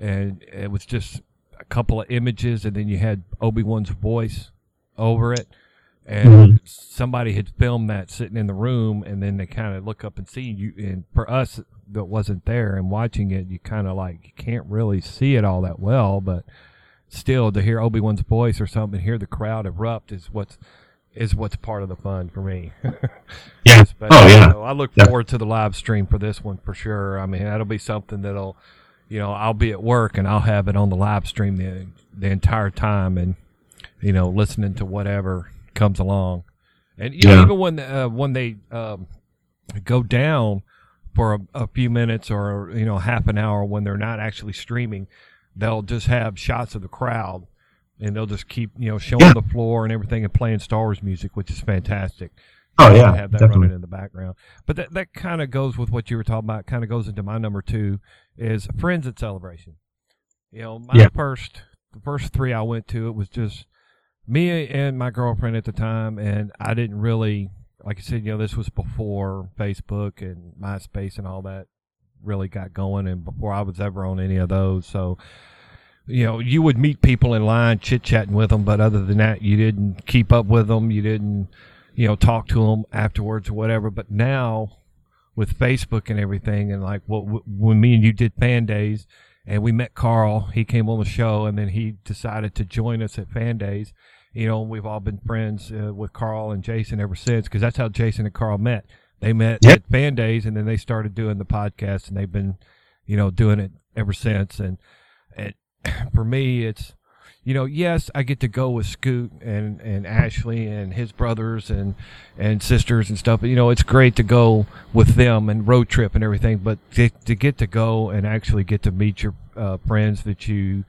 and it was just couple of images, and then you had Obi Wan's voice over it, and mm-hmm. somebody had filmed that sitting in the room, and then they kind of look up and see you. And for us that wasn't there and watching it, you kind of like you can't really see it all that well, but still to hear Obi Wan's voice or something, hear the crowd erupt is what's is what's part of the fun for me. yeah. But, Oh yeah. so I look Yeah. forward to the live stream for this one for sure. I mean, that'll be something that'll you know, I'll be at work and I'll have it on the live stream the the entire time, and you know, listening to whatever comes along. And you know, even when uh, when they um, go down for a, a few minutes or you know half an hour when they're not actually streaming, they'll just have shots of the crowd, and they'll just keep you know showing Yeah. the floor and everything and playing Star Wars music, which is fantastic. Oh, yeah, have that definitely. running in the background. But that that kind of goes with what you were talking about. Kind of goes into my number two is friends at celebration. You know, my Yeah. first the first three I went to, it was just me and my girlfriend at the time, and I didn't really, like I said, you know, this was before Facebook and MySpace and all that really got going, and before I was ever on any of those. So, you know, you would meet people in line, chit chatting with them, but other than that, you didn't keep up with them. You didn't, you know, talk to them afterwards or whatever. But now, with Facebook and everything, and like what when me and you did fan days, and we met Carl, he came on the show, and then he decided to join us at fan days. You know, we've all been friends uh, with Carl and Jason ever since because that's how Jason and Carl met. They met Yep. at fan days, and then they started doing the podcast, and they've been, you know, doing it ever since. And and for me, it's you know, yes, I get to go with Scoot and, and Ashley and his brothers and and sisters and stuff. But, you know, it's great to go with them and road trip and everything. But to, to get to go and actually get to meet your uh, friends that you,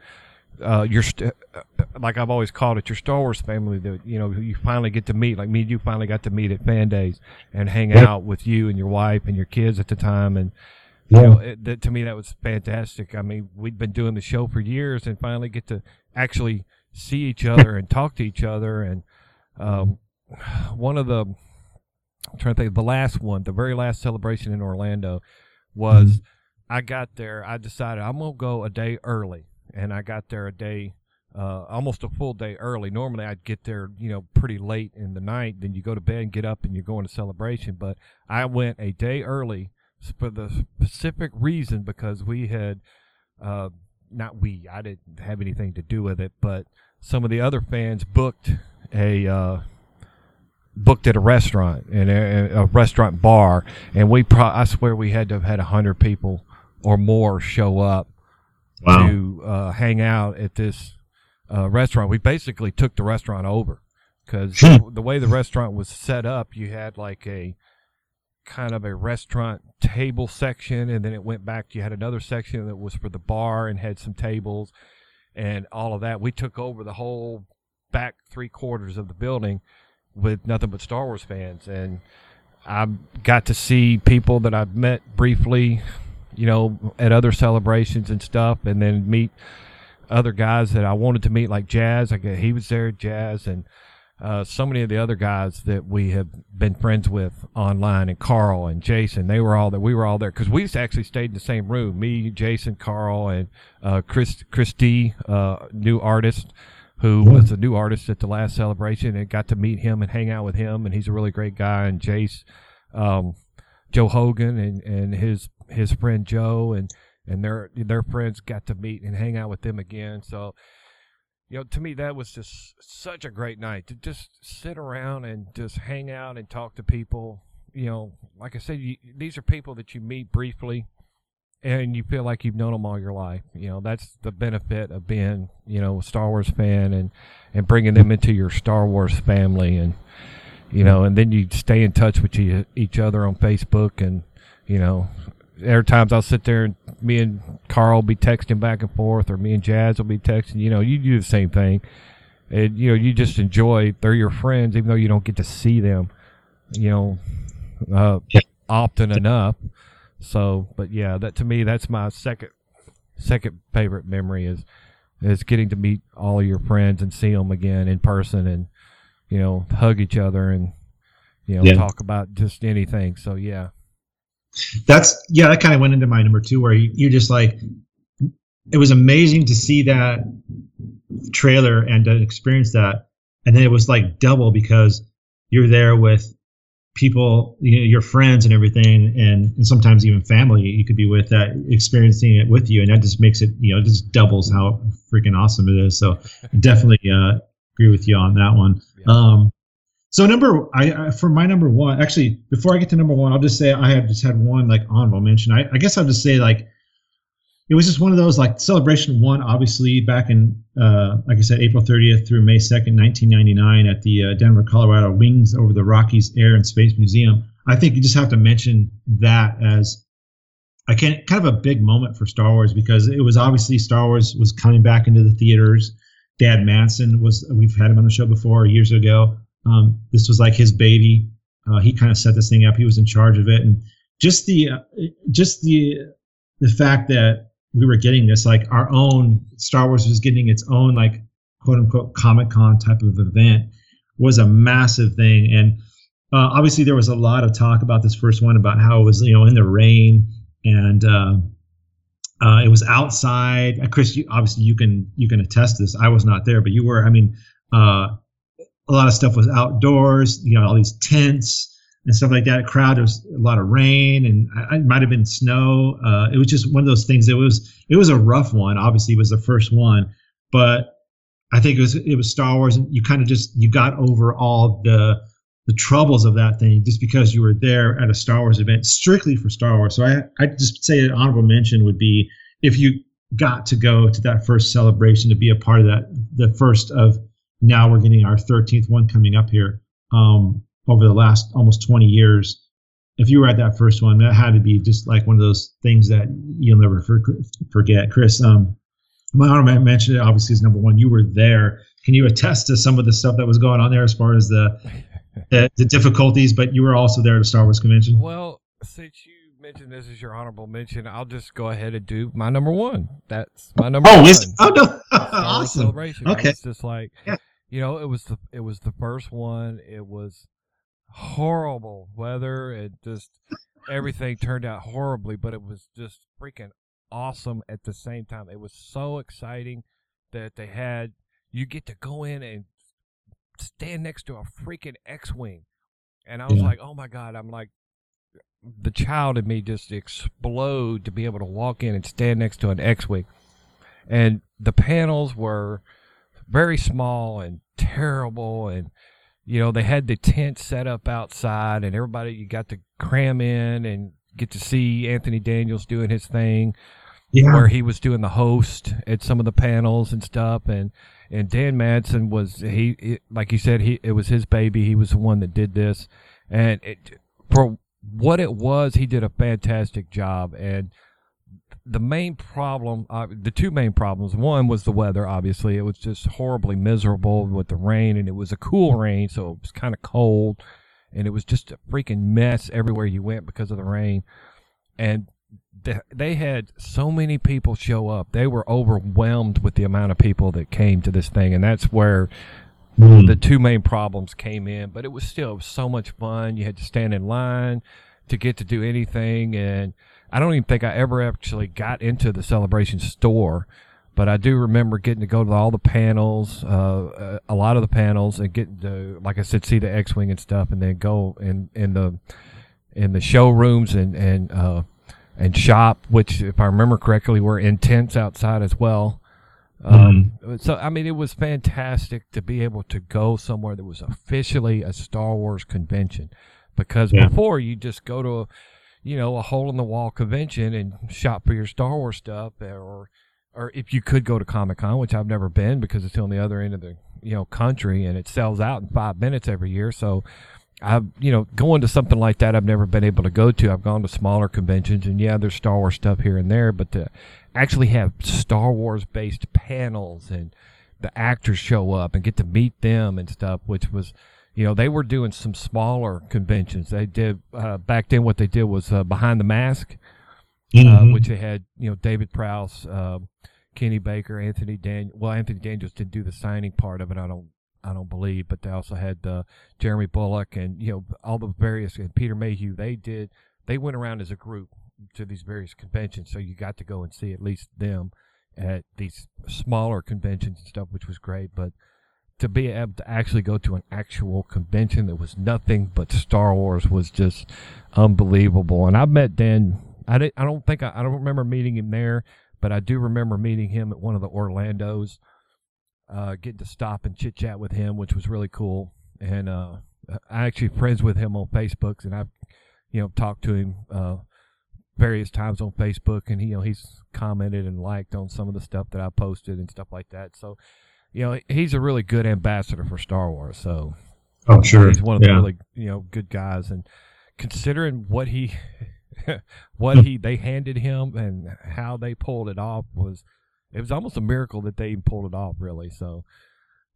uh, your st- uh, like I've always called it, your Star Wars family that you know you finally get to meet. Like me and you finally got to meet at fan days and hang out with you and your wife and your kids at the time and Yeah. you know, it, that, to me that was fantastic. I mean, we'd been doing the show for years, and finally get to actually see each other and talk to each other. And um, one of the, I'm trying to think, the last one, the very last celebration in Orlando, was I got there. I decided I'm gonna go a day early, and I got there a day. Uh, almost a full day early. Normally, I'd get there, you know, pretty late in the night. Then you go to bed and get up, and you're going to celebration. But I went a day early for the specific reason because we had uh, not we i didn't have anything to do with it but some of the other fans booked a uh, booked at a restaurant and a, a restaurant bar and we pro- i swear we had to have had a hundred people or more show up Wow. to uh, hang out at this uh, restaurant we basically took the restaurant over because Hmm. the way the restaurant was set up you had like a kind of a restaurant table section and then it went back you had another section that was for the bar and had some tables and all of that. We took over the whole back three quarters of the building with nothing but star wars fans and i got to see people that i've met briefly you know at other celebrations and stuff and then meet other guys that i wanted to meet like jazz. I got, he was there jazz and uh, so many of the other guys that we have been friends with online, and Carl and Jason, they were all there. We were all there because we actually stayed in the same room. Me, Jason, Carl, and uh, Chris, Christy, uh, new artist, who was a new artist at the last celebration, and got to meet him and hang out with him. And he's a really great guy. And Jace, um, Joe Hogan, and, and his his friend Joe, and and their their friends got to meet and hang out with them again. So you know, to me, that was just such a great night to just sit around and just hang out and talk to people. You know, like I said, you, these are people that you meet briefly and you feel like you've known them all your life. You know, that's the benefit of being, you know, a Star Wars fan and, and bringing them into your Star Wars family. And, you know, and then you stay in touch with you, each other on Facebook and, you know, there are times I'll sit there and me and Carl will be texting back and forth, or me and Jazz will be texting. You know, you do the same thing, and you know, you just enjoy. They're your friends, even though you don't get to see them. You know, uh, Yeah. often enough. So, but yeah, that to me, that's my second second favorite memory is is getting to meet all your friends and see them again in person, and you know, hug each other and you know, Yeah. talk about just anything. So yeah. That's yeah that kind of went into my number two where you, you're just like it was amazing to see that trailer and to experience that. And then it was like double because you're there with people you know, your friends and everything and, and sometimes even family you could be with that experiencing it with you. And that just makes it you know just doubles how freaking awesome it is. So definitely uh, agree with you on that one. Yeah. um, so number, I, I for my number one, actually, before I get to number one, I'll just say I have just had one like honorable mention. I, I guess I'll just say like it was just one of those like celebration one obviously back in uh, like i said april 30th through may 2nd 1999 at the uh, denver colorado wings over the rockies air and space museum. I think you just have to mention that as i can kind of a big moment for star wars because it was obviously star wars was coming back into the theaters. Dan Madsen was we've had him on the show before years ago um, this was like his baby uh, he kind of set this thing up he was in charge of it and just the uh, just the the fact that we were getting this like our own Star Wars was getting its own like quote unquote Comic Con type of event was a massive thing. And uh, obviously there was a lot of talk about this first one about how it was you know in the rain and uh, uh, it was outside. Uh, Chris, you, obviously you can you can attest this. I was not there, but you were. I mean, uh, a lot of stuff was outdoors. You know, all these tents and stuff like that. Crowd, there was a lot of rain and it might have been snow. Uh, it was just one of those things. It was it was a rough one. Obviously, it was the first one, but I think it was it was Star Wars, and you kind of just you got over all the the troubles of that thing just because you were there at a Star Wars event strictly for Star Wars. So I I just say an honorable mention would be if you got to go to that first celebration to be a part of that the first of now we're getting our 13th one coming up here. Um, over the last almost 20 years, if you were at that first one, that had to be just like one of those things that you'll never forget. Chris, um, my honor mentioned it obviously is number one. You were there. Can you attest to some of the stuff that was going on there as far as the the, the difficulties? But you were also there at a Star Wars convention. Well, since you mentioned this as your honorable mention, I'll just go ahead and do my number one. That's my number. Oh, one. is oh no, awesome. Celebration. Okay, it's just like yeah. You know, it was the it was the first one. It was horrible weather. It just everything turned out horribly, but it was just freaking awesome at the same time. It was so exciting that they had you get to go in and stand next to a freaking X-wing, and I was yeah. like, oh my god! I'm like, the child in me just explode to be able to walk in and stand next to an X-wing, and the panels were very small and terrible and you know, they had the tent set up outside and everybody, you got to cram in and get to see Anthony Daniels doing his thing. Yeah. Where he was doing the host at some of the panels and stuff, and and Dan Madsen was he, he like you said he it was his baby. He was the one that did this, and it, for what it was, he did a fantastic job. And the main problem, uh, the two main problems, one was the weather. Obviously, it was just horribly miserable with the rain, and it was a cool rain, so it was kind of cold, and it was just a freaking mess everywhere you went because of the rain. And they had so many people show up; they were overwhelmed with the amount of people that came to this thing, and that's where mm. the two main problems came in. But it was still so much fun. You had to stand in line to get to do anything, and I don't even think I ever actually got into the celebration store, but I do remember getting to go to all the panels, uh, a lot of the panels, and getting to, like I said, see the X-wing and stuff, and then go in in the in the showrooms and and uh, and shop, which, if I remember correctly, were in tents outside as well. Um, mm-hmm. So I mean, it was fantastic to be able to go somewhere that was officially a Star Wars convention, because yeah. before you just go to a you know, a hole in the wall convention and shop for your Star Wars stuff, or or if you could go to Comic Con, which I've never been because it's on the other end of the you know country and it sells out in five minutes every year. So I've you know going to something like that I've never been able to go to. I've gone to smaller conventions and yeah, there's Star Wars stuff here and there, but to actually have Star Wars based panels and the actors show up and get to meet them and stuff, which was you know, they were doing some smaller conventions. They did uh, back then. What they did was uh, behind the mask, uh, mm-hmm. uh, which they had you know David Prowse, uh, Kenny Baker, Anthony Daniel. Well, Anthony Daniels didn't do the signing part of it. I don't. I don't believe, but they also had uh, Jeremy Bulloch and you know all the various and Peter Mayhew. They did. They went around as a group to these various conventions, so you got to go and see at least them at these smaller conventions and stuff, which was great. But to be able to actually go to an actual convention that was nothing but Star Wars was just unbelievable. And I met Dan. I didn't, I don't think I, I don't remember meeting him there, but I do remember meeting him at one of the Orlando's. Uh, getting to stop and chit chat with him, which was really cool. And uh, I actually friends with him on Facebook, and I've you know talked to him uh, various times on Facebook, and he, you know he's commented and liked on some of the stuff that I posted and stuff like that. So, you know, he's a really good ambassador for Star Wars. So, oh sure, he's one of the really you know good guys, and considering what he what he they handed him and how they pulled it off was it was almost a miracle that they pulled it off really so.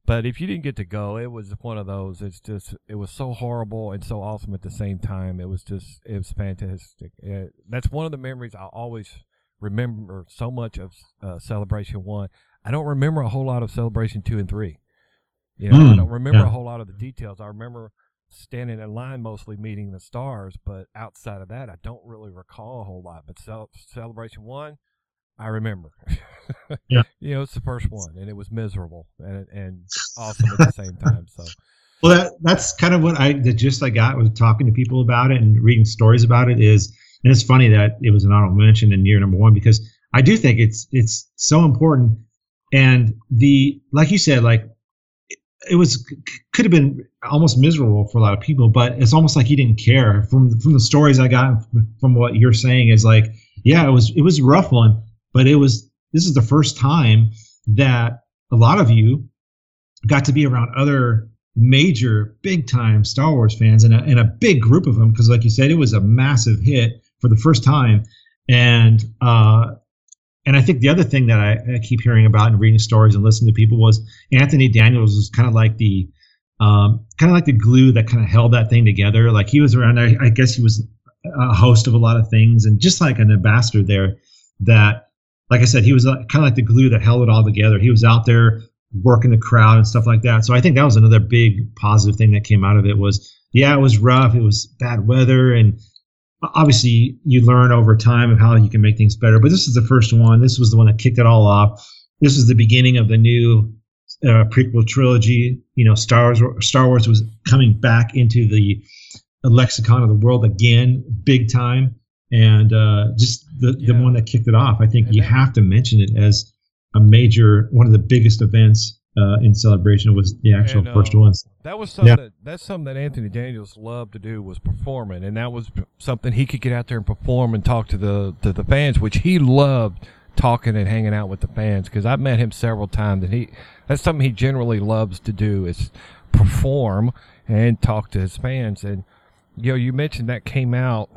But if you didn't get to go it was one of those it's just it was so horrible and so awesome at the same time. It was just it was fantastic. It, that's one of the memories i always remember so much of uh, celebration one i don't remember a whole lot of celebration two and three. You know i Mm, don't remember yeah. a whole lot of the details. I remember standing in line mostly meeting the stars but outside of that i don't really recall a whole lot. But cel- celebration one i remember. Yeah. you know it's the first one and it was miserable and, and awesome at the same time so. Well, that, that's kind of what I the gist I got was talking to people about it and reading stories about it is, and it's funny that it was an honorable mention in year number one because I do think it's it's so important, and the like you said, like it, was could have been almost miserable for a lot of people, but it's almost like he didn't care. From from the stories I got from what you're saying is like, yeah, it was it was a rough one, but it was this is the first time that a lot of you got to be around other major big time Star Wars fans and a, and a big group of them because like you said it was a massive hit for the first time and uh and I think the other thing that I, I keep hearing about and reading stories and listening to people was Anthony Daniels was kind of like the um, kind of like the glue that kind of held that thing together. Like he was around. I, I guess he was a host of a lot of things and just like an ambassador there. That, like I said, he was kind of like the glue that held it all together. He was out there working the crowd and stuff like that. So I think that was another big positive thing that came out of it was yeah, it was rough, it was bad weather, and obviously you learn over time of how you can make things better. But this is the first one. This was the one that kicked it all off. This was the beginning of the new uh, prequel trilogy. You know, Star Wars Star Wars was coming back into the lexicon of the world again, big time, and uh, just the the one that kicked it off. I think And you that- have to mention it as a major one of the biggest events uh, in celebration was the actual And, uh, first ones. That was something Yeah. that that's something that Anthony Daniels loved to do was performing, and that was something he could get out there and perform and talk to the to the fans, which he loved talking and hanging out with the fans. Because I've met him several times, and he that's something he generally loves to do is perform and talk to his fans. And you know, you mentioned that came out.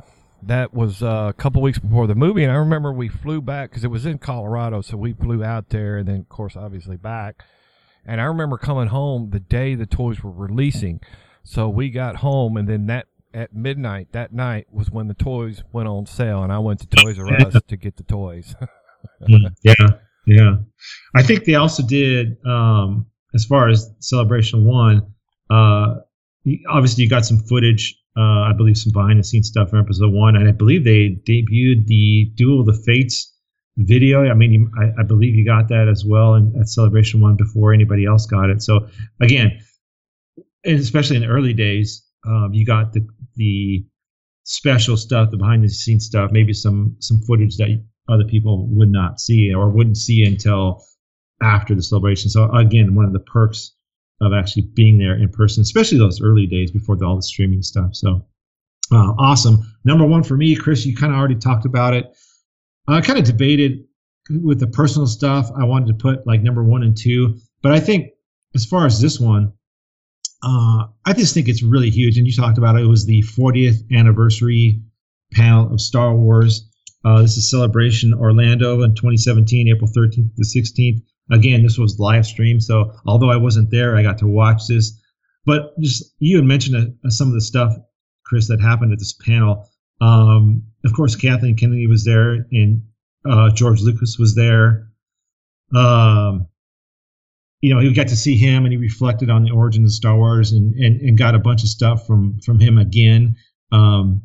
That was uh, a couple weeks before the movie, and I remember we flew back because it was in Colorado, so we flew out there, and then of course, obviously back. And I remember coming home the day the toys were releasing. So we got home, and then that at midnight that night was when the toys went on sale, and I went to Toys R Us to get the toys. Mm, yeah, yeah. I think they also did um, as far as Celebration One. Uh, obviously, you got some footage. Uh, I believe some behind the scenes stuff from Episode One, and I believe they debuted the Duel of the Fates video. I mean, I, I believe you got that as well in, at Celebration One before anybody else got it. So again, especially in the early days, um, you got the the special stuff, the behind the scenes stuff, maybe some some footage that other people would not see or wouldn't see until after the celebration. So again, one of the perks of actually being there in person, especially those early days before the, all the streaming stuff. So uh, awesome. Number one for me, Chris, you kind of already talked about it. I kind of debated with the personal stuff. I wanted to put like number one and two, but I think as far as this one, uh, I just think it's really huge. And you talked about it. It was the 40th anniversary panel of Star Wars. Uh, this is Celebration Orlando in 2017, April 13th to 16th. Again, this was live stream, so although I wasn't there, I got to watch this. But just you had mentioned uh, some of the stuff, Chris, that happened at this panel. Um, of course, Kathleen Kennedy was there, and uh, George Lucas was there. Um, you know, he got to see him, and he reflected on the origin of Star Wars, and and, and got a bunch of stuff from from him again. Um,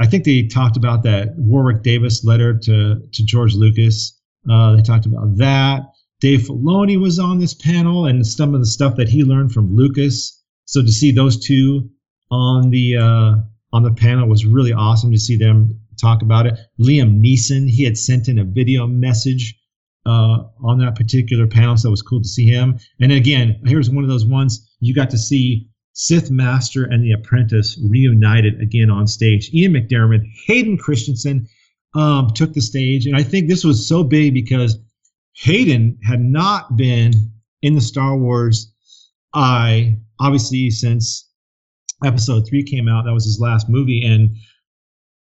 I think they talked about that Warwick Davis letter to to George Lucas. Uh, they talked about that. Dave Filoni was on this panel, and some of the stuff that he learned from Lucas. So to see those two on the uh, on the panel It was really awesome to see them talk about it. Liam Neeson, he had sent in a video message uh, on that particular panel, so it was cool to see him. And again, here's one of those ones you got to see Sith Master and the Apprentice reunited again on stage. Ian McDiarmid, Hayden Christensen, um, took the stage, and I think this was so big because Hayden had not been in the Star Wars eye, obviously, since episode three came out. That was his last movie. And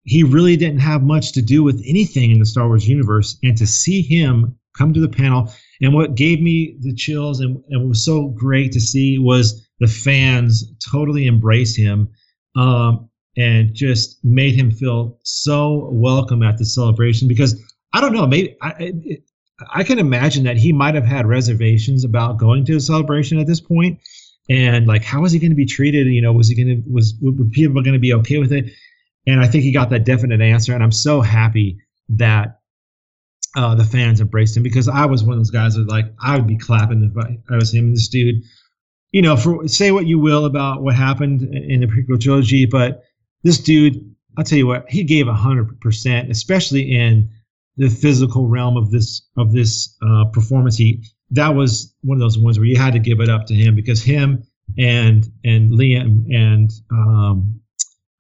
he really didn't have much to do with anything in the Star Wars universe. And to see him come to the panel, and what gave me the chills and, and was so great to see was the fans totally embrace him um, and just made him feel so welcome at the celebration because I don't know, maybe I, it, I can imagine that he might have had reservations about going to a celebration at this point, and like how was he going to be treated? You know, was he going to was people going to be okay with it? And I think he got that definite answer, and I'm so happy that uh, the fans embraced him because I was one of those guys that like I would be clapping if I, I was him and this dude. You know, for say what you will about what happened in the prequel trilogy, but this dude, I'll tell you what, he gave hundred percent, especially in the physical realm of this of this uh, performance. He that was one of those ones where you had to give it up to him because him and and Liam and um,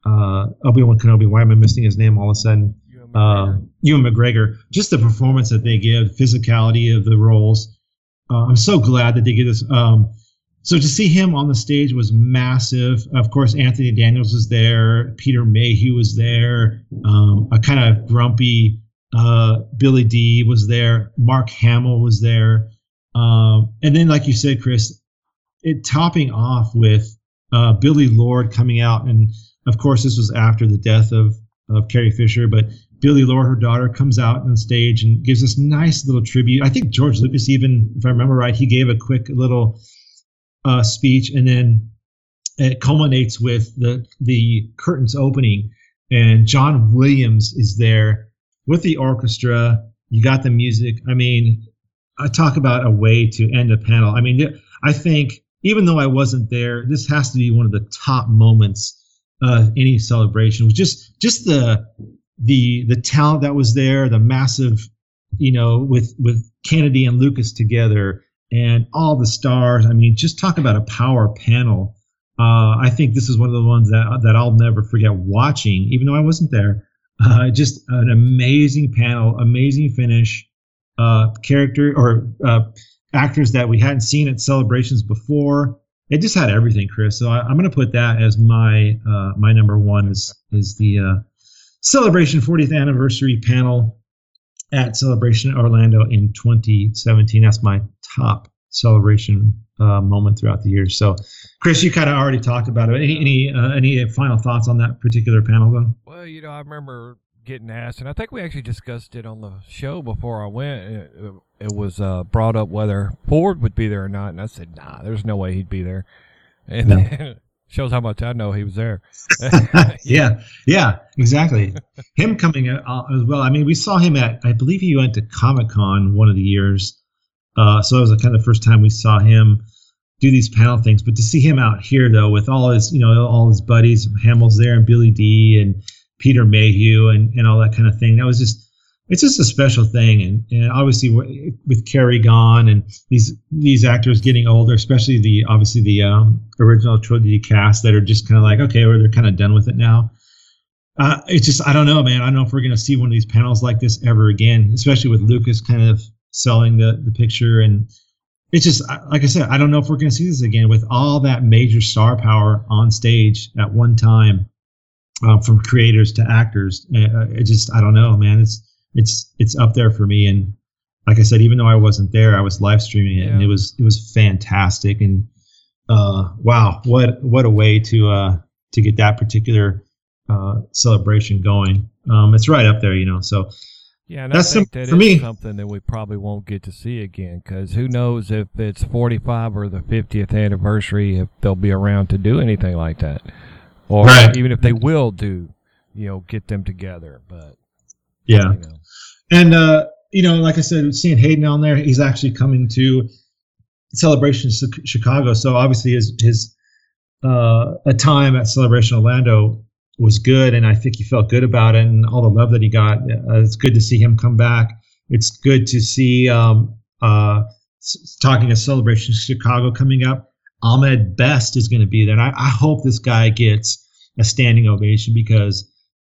uh, Obi Wan Kenobi. Why am I missing his name all of a sudden? Uh, Ewan McGregor. Just the performance that they give, physicality of the roles. Uh, I'm so glad that they get this. Um, so to see him on the stage was massive. Of course, Anthony Daniels was there. Peter Mayhew was there. Um, a kind of grumpy uh, Billy Dee was there. Mark Hamill was there. Um, and then, like you said, Chris, it topping off with uh, Billie Lourd coming out. And of course, this was after the death of, of Carrie Fisher, but Billie Lourd, her daughter, comes out on stage and gives this nice little tribute. I think George Lucas, even if I remember right, he gave a quick little uh, speech, and then it culminates with the the curtains opening, and John Williams is there with the orchestra. You got the music. I mean, I talk about a way to end a panel. I mean, I think even though I wasn't there, this has to be one of the top moments of any celebration. Was just just the the the talent that was there, the massive, you know, with with Kennedy and Lucas together, and all the stars. I mean, just talk about a power panel. Uh, I think this is one of the ones that that I'll never forget watching, even though I wasn't there. Uh, just an amazing panel, amazing finish, uh, character or uh, actors that we hadn't seen at celebrations before. It just had everything, Chris. So I, am going to put that as my uh, my number one is is the uh, celebration 40th anniversary panel at Celebration Orlando in 2017. That's my top celebration uh, moment throughout the year. So, Chris, you kind of already talked about it. Any any, uh, any final thoughts on that particular panel, though? Well, you know, I remember getting asked, and I think we actually discussed it on the show before I went. It, it was uh, brought up whether Ford would be there or not, and I said, "Nah, there's no way he'd be there." And no. then, shows how much I know he was there. yeah, yeah, exactly. him coming out as well. I mean, we saw him at, I believe he went to Comic Con one of the years. Uh, so it was the kind of the first time we saw him do these panel things. But to see him out here though, with all his, you know, all his buddies, Hamill's there and Billy Dee and Peter Mayhew and, and all that kind of thing. That was just, it's just a special thing. And, and obviously with Carrie gone and these these actors getting older, especially the obviously the um, original trilogy cast that are just kind of like, okay, or they're kind of done with it now. Uh, it's just I don't know, man. I don't know if we're gonna see one of these panels like this ever again, especially with Lucas kind of selling the the picture and it's just like I said, I don't know if we're going to see this again with all that major star power on stage at one time, uh, from creators to actors. Uh, it just I don't know, man. It's it's it's up there for me. And like I said, even though I wasn't there, I was live streaming it, yeah. and it was it was fantastic. And uh, wow, what what a way to uh, to get that particular uh, celebration going. Um, it's right up there, you know. So yeah, and That's I think some, that for me. something that we probably won't get to see again because who knows if it's 45 or the 50th anniversary if they'll be around to do anything like that, or right. even if they will do, you know, get them together. But yeah, you know. and uh, you know, like I said, seeing Hayden on there, he's actually coming to Celebration Chicago, so obviously his his uh, a time at Celebration Orlando was good, and I think he felt good about it, and all the love that he got. Uh, it's good to see him come back. It's good to see um, uh, talking a celebration Chicago coming up. Ahmed Best is going to be there, and I, I, hope this guy gets a standing ovation because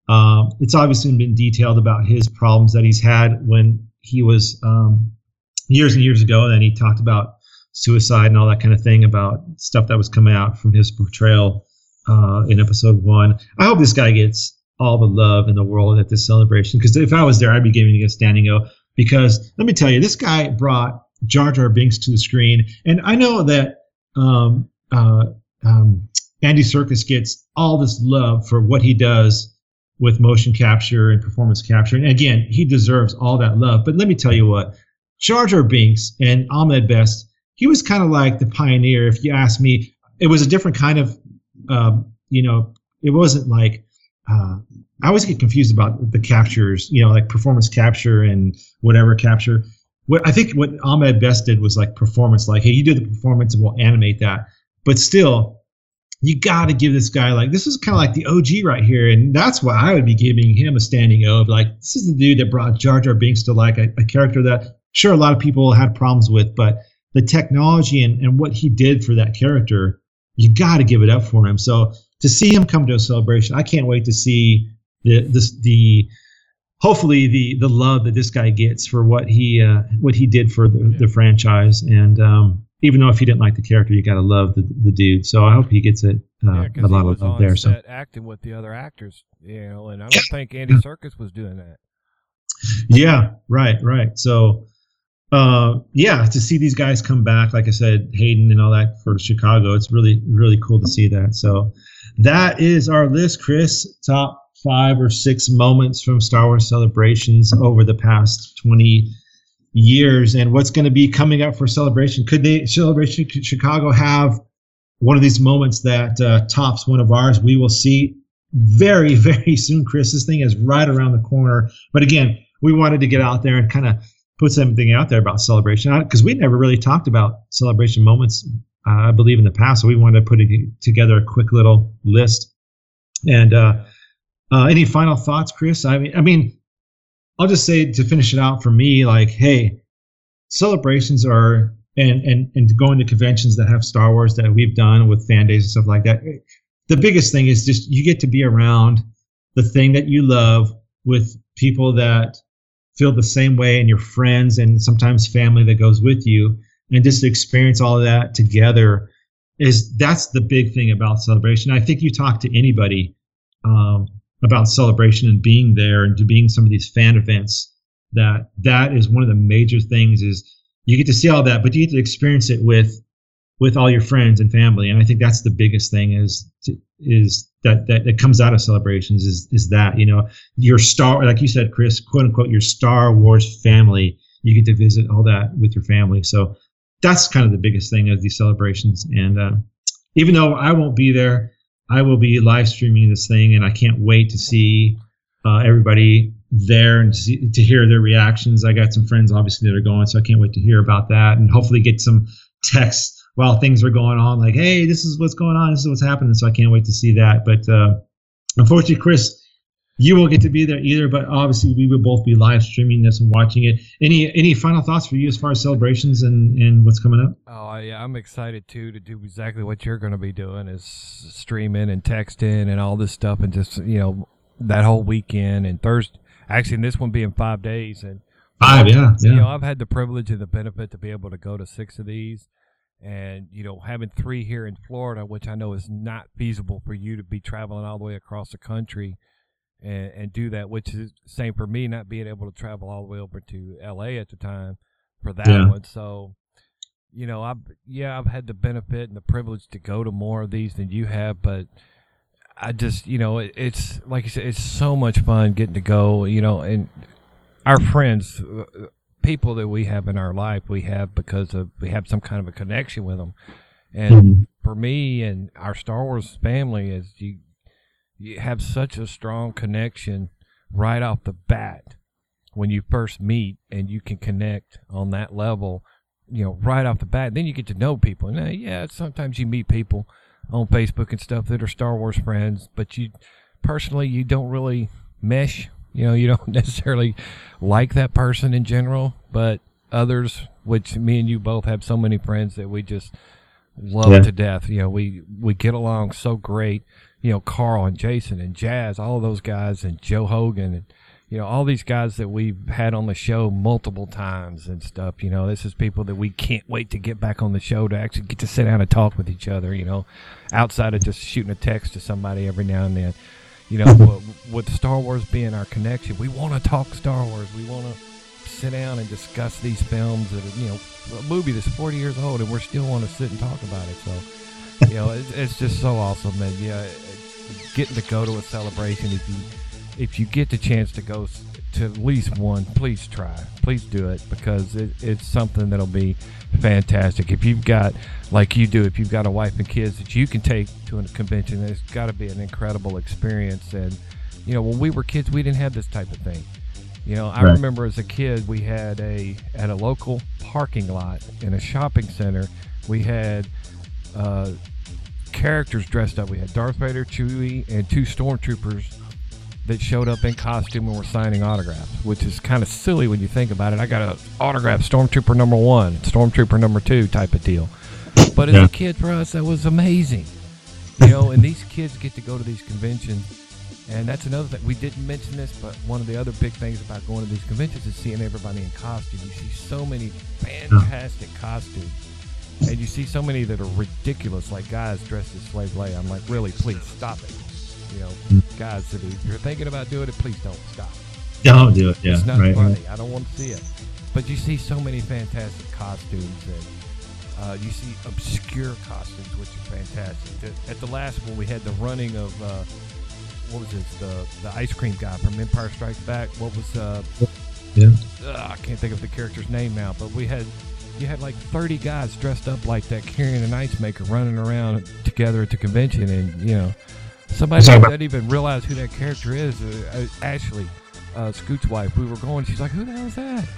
Um, it's obviously been detailed about his problems that he's had when he was um, years and years ago. And then he talked about suicide and all that kind of thing about stuff that was coming out from his portrayal uh, in episode one. I hope this guy gets all the love in the world at this celebration because if I was there, I'd be giving it a standing O. Because let me tell you, this guy brought Jar Jar Binks to the screen, and I know that um, uh, um, Andy Serkis gets all this love for what he does with motion capture and performance capture. And again, he deserves all that love. But let me tell you what, Jar Jar Binks and Ahmed Best, he was kind of like the pioneer. If you ask me, it was a different kind of, um, you know, it wasn't like. Uh, I always get confused about the captures, you know, like performance capture and whatever capture. What I think what Ahmed Best did was like performance, like, hey, you do the performance and we'll animate that. But still, you got to give this guy like this is kind of like the OG right here, and that's why I would be giving him a standing O. Like this is the dude that brought Jar Jar Binks to like a, a character that sure a lot of people had problems with, but the technology and, and what he did for that character, you got to give it up for him. So to see him come to a celebration, I can't wait to see the the hopefully the the love that this guy gets for what he uh, what he did for the, the franchise and um, even though if you didn't like the character, you got to love the, the dude. So I hope he gets it uh, yeah, a lot of love there. So acting with the other actors, you know, and I don't think Andy Serkis was doing that. Yeah, right, right. So uh, yeah, to see these guys come back, like I said, Hayden and all that for Chicago, it's really really cool to see that. So that is our list, Chris. Top five or six moments from Star Wars celebrations over the past twenty years. And what's going to be coming up for celebration? Could they celebration chicago have one of these moments that uh, tops one of ours? We will see very very soon. Chris this thing is right around the corner. But again we wanted to get out there and kind of put something out there about celebration. Because we never really talked about celebration moments uh, i believe in the past. So we wanted to put it together a quick little list. And uh, uh any final thoughts chris i mean i mean I'll just say to finish it out for me, like, hey, celebrations are and and and going to conventions that have Star Wars that we've done with fan days and stuff like that. The biggest thing is just you get to be around the thing that you love with people that feel the same way and your friends and sometimes family that goes with you and just experience all of that together is that's the big thing about celebration. I think you talk to anybody um, about celebration and being there and to being some of these fan events that that is one of the major things is you get to see all that but you get to experience it with with all your friends and family. And i think that's the biggest thing is to, is that, that comes out of celebrations is is that you know your star like you said chris quote unquote your star wars family you get to visit all that with your family. So that's kind of the biggest thing of these celebrations. And uh, even though i won't be there I will be live streaming this thing, and I can't wait to see uh, everybody there and to, see, to hear their reactions. I got some friends obviously that are going, so I can't wait to hear about that and hopefully get some texts while things are going on, like, "Hey, this is what's going on. This is what's happening." So I can't wait to see that. But uh, unfortunately, Chris, you won't get to be there either, but obviously we will both be live streaming this and watching it. Any any final thoughts for you as far as celebrations and, and what's coming up? Oh yeah, I'm excited too to do exactly what you're going to be doing is streaming and texting and all this stuff and just you know that whole weekend and Thursday. Actually, this one being five days and five, yeah, yeah. You know, I've had the privilege and the benefit to be able to go to six of these and you know having three here in Florida, which I know is not feasible for you to be traveling all the way across the country and, and do that, which is same for me not being able to travel all the way over to LA at the time for that yeah. one. So, you know, I've yeah, I've had the benefit and the privilege to go to more of these than you have, but I just, you know, it, it's like you said, it's so much fun getting to go, you know, and our friends, uh, people that we have in our life, we have because of we have some kind of a connection with them. And mm-hmm. for me and our Star Wars family, is you you have such a strong connection right off the bat when you first meet and you can connect on that level you know right off the bat. Then you get to know people. And uh, yeah sometimes you meet people on facebook and stuff that are star wars friends but you personally you don't really mesh. You know you don't necessarily like that person in general but others which me and you both have so many friends that we just love yeah. to death. You know we we get along so great you know, Carl and Jason and Jazz, all those guys, and Joe Hogan, and you know, all these guys that we've had on the show multiple times and stuff. You know, this is people that we can't wait to get back on the show to actually get to sit down and talk with each other. You know, outside of just shooting a text to somebody every now and then. You know, with Star Wars being our connection, we want to talk Star Wars. We want to sit down and discuss these films that are, you know, a movie that's 40 years old and we're still want to sit and talk about it. So, you know, it's, it's just so awesome. And yeah, getting to go to a celebration, if you, if you get the chance to go to at least one, please try. Please do it because it, it's something that'll be fantastic. If you've got, like you do, if you've got a wife and kids that you can take to a convention, it's got to be an incredible experience. And, you know, when we were kids, we didn't have this type of thing. You know, I right. remember as a kid, we had a, at a local parking lot in a shopping center, we had, uh, characters dressed up. We had Darth Vader, Chewie, and two stormtroopers that showed up in costume and were signing autographs, which is kind of silly when you think about it. I got an autograph, Stormtrooper number one, Stormtrooper number two type of deal. But as yeah. a kid, for us, that was amazing. You know, and these kids get to go to these conventions. And that's another thing. We didn't mention this, but one of the other big things about going to these conventions is seeing everybody in costume. You see so many fantastic costumes. And you see so many that are ridiculous, like guys dressed as Slave Leia. I'm like, really, please stop it you know, guys, if you're thinking about doing it, please don't stop. Don't do it. Yeah, it's not right. funny. I don't want to see it. But you see so many fantastic costumes and uh, you see obscure costumes, which are fantastic. At the last one, we had the running of uh, what was this? The the ice cream guy from Empire Strikes Back. What was? Uh, yeah. Uh, I can't think of the character's name now, but we had you had like 30 guys dressed up like that carrying an ice maker running around together at the convention and you know Somebody doesn't even realize who that character is. Uh, uh, Ashley, uh, Scoot's wife. We were going. She's like, "Who the hell is that?"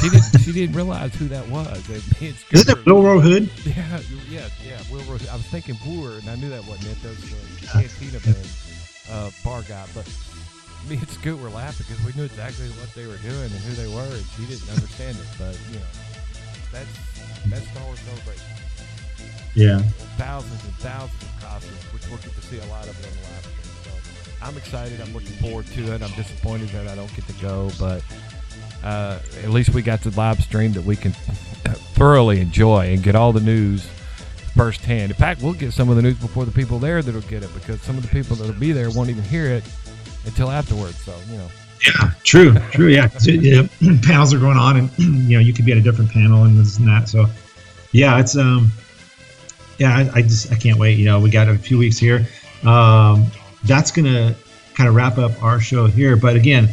She didn't. she didn't realize who that was. And me Isn't it Willrow Hood? Yeah, yeah, yeah. Willrow. I was thinking Boer, and I knew that wasn't it. Those uh, Cantina Band uh, bar guy. But me and Scoot were laughing because we knew exactly what they were doing and who they were, and she didn't understand it. But you know, that's that's Star Wars Celebration. Yeah. Thousands and thousands of costumes, which we'll get to see a lot of it on the live stream. So I'm excited. I'm looking forward to it. I'm disappointed that I don't get to go, but uh, at least we got the live stream that we can thoroughly enjoy and get all the news firsthand. In fact, we'll get some of the news before the people there that'll get it because some of the people that'll be there won't even hear it until afterwards. So, you know. Yeah, true, true. Yeah, panels are going on, and you know you could be at a different panel and this and that. So, yeah, it's um, yeah, I, I, just I can't wait. You know, we got a few weeks here. Um, that's gonna kind of wrap up our show here. But again,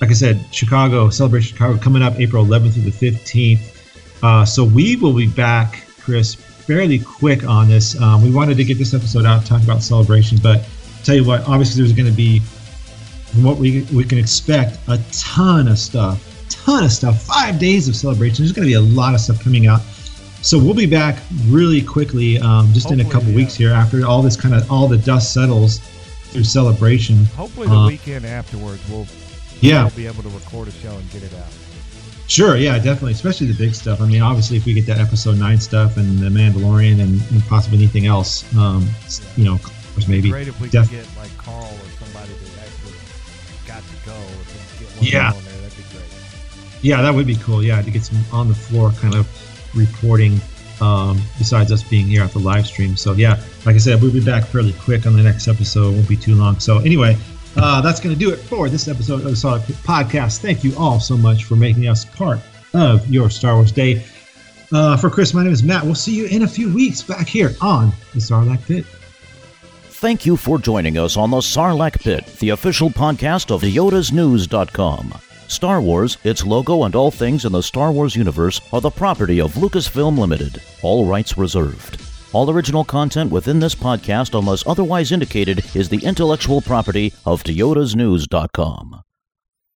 like I said, Chicago Celebration Chicago coming up April 11th through the 15th. Uh, so we will be back, Chris, fairly quick on this. Um, we wanted to get this episode out, talk about celebration, but tell you what, obviously there's going to be, from what we we can expect, a ton of stuff, ton of stuff. Five days of celebration. There's going to be a lot of stuff coming out. So we'll be back really quickly, um, just Hopefully, in a couple yeah. weeks here after all this kind of all the dust settles through celebration. Hopefully, the uh, weekend afterwards, we'll yeah we'll be able to record a show and get it out. Sure, yeah, definitely, especially the big stuff. I mean, obviously, if we get that episode nine stuff and the Mandalorian and, and possibly anything else, um, yeah. you know, of course, maybe. Great if we def- get like Carl or somebody go. If get one yeah. that'd be. Yeah, that would be cool. Yeah, to get some on the floor kind of reporting um, besides us being here at the live stream. So yeah, like I said, we'll be back fairly quick on the next episode. It won't be too long. So anyway, uh, that's going to do it for this episode of the Sarlacc Podcast. Thank you all so much for making us part of your Star Wars day. Uh, for Chris, my name is Matt. We'll see you in a few weeks back here on the Sarlacc Pit. Thank you for joining us on the Sarlacc Pit, the official podcast of YodasNews.com. Star Wars, its logo, and all things in the Star Wars universe are the property of Lucasfilm Limited. All rights reserved. All original content within this podcast, unless otherwise indicated, is the intellectual property of YodasNews.com.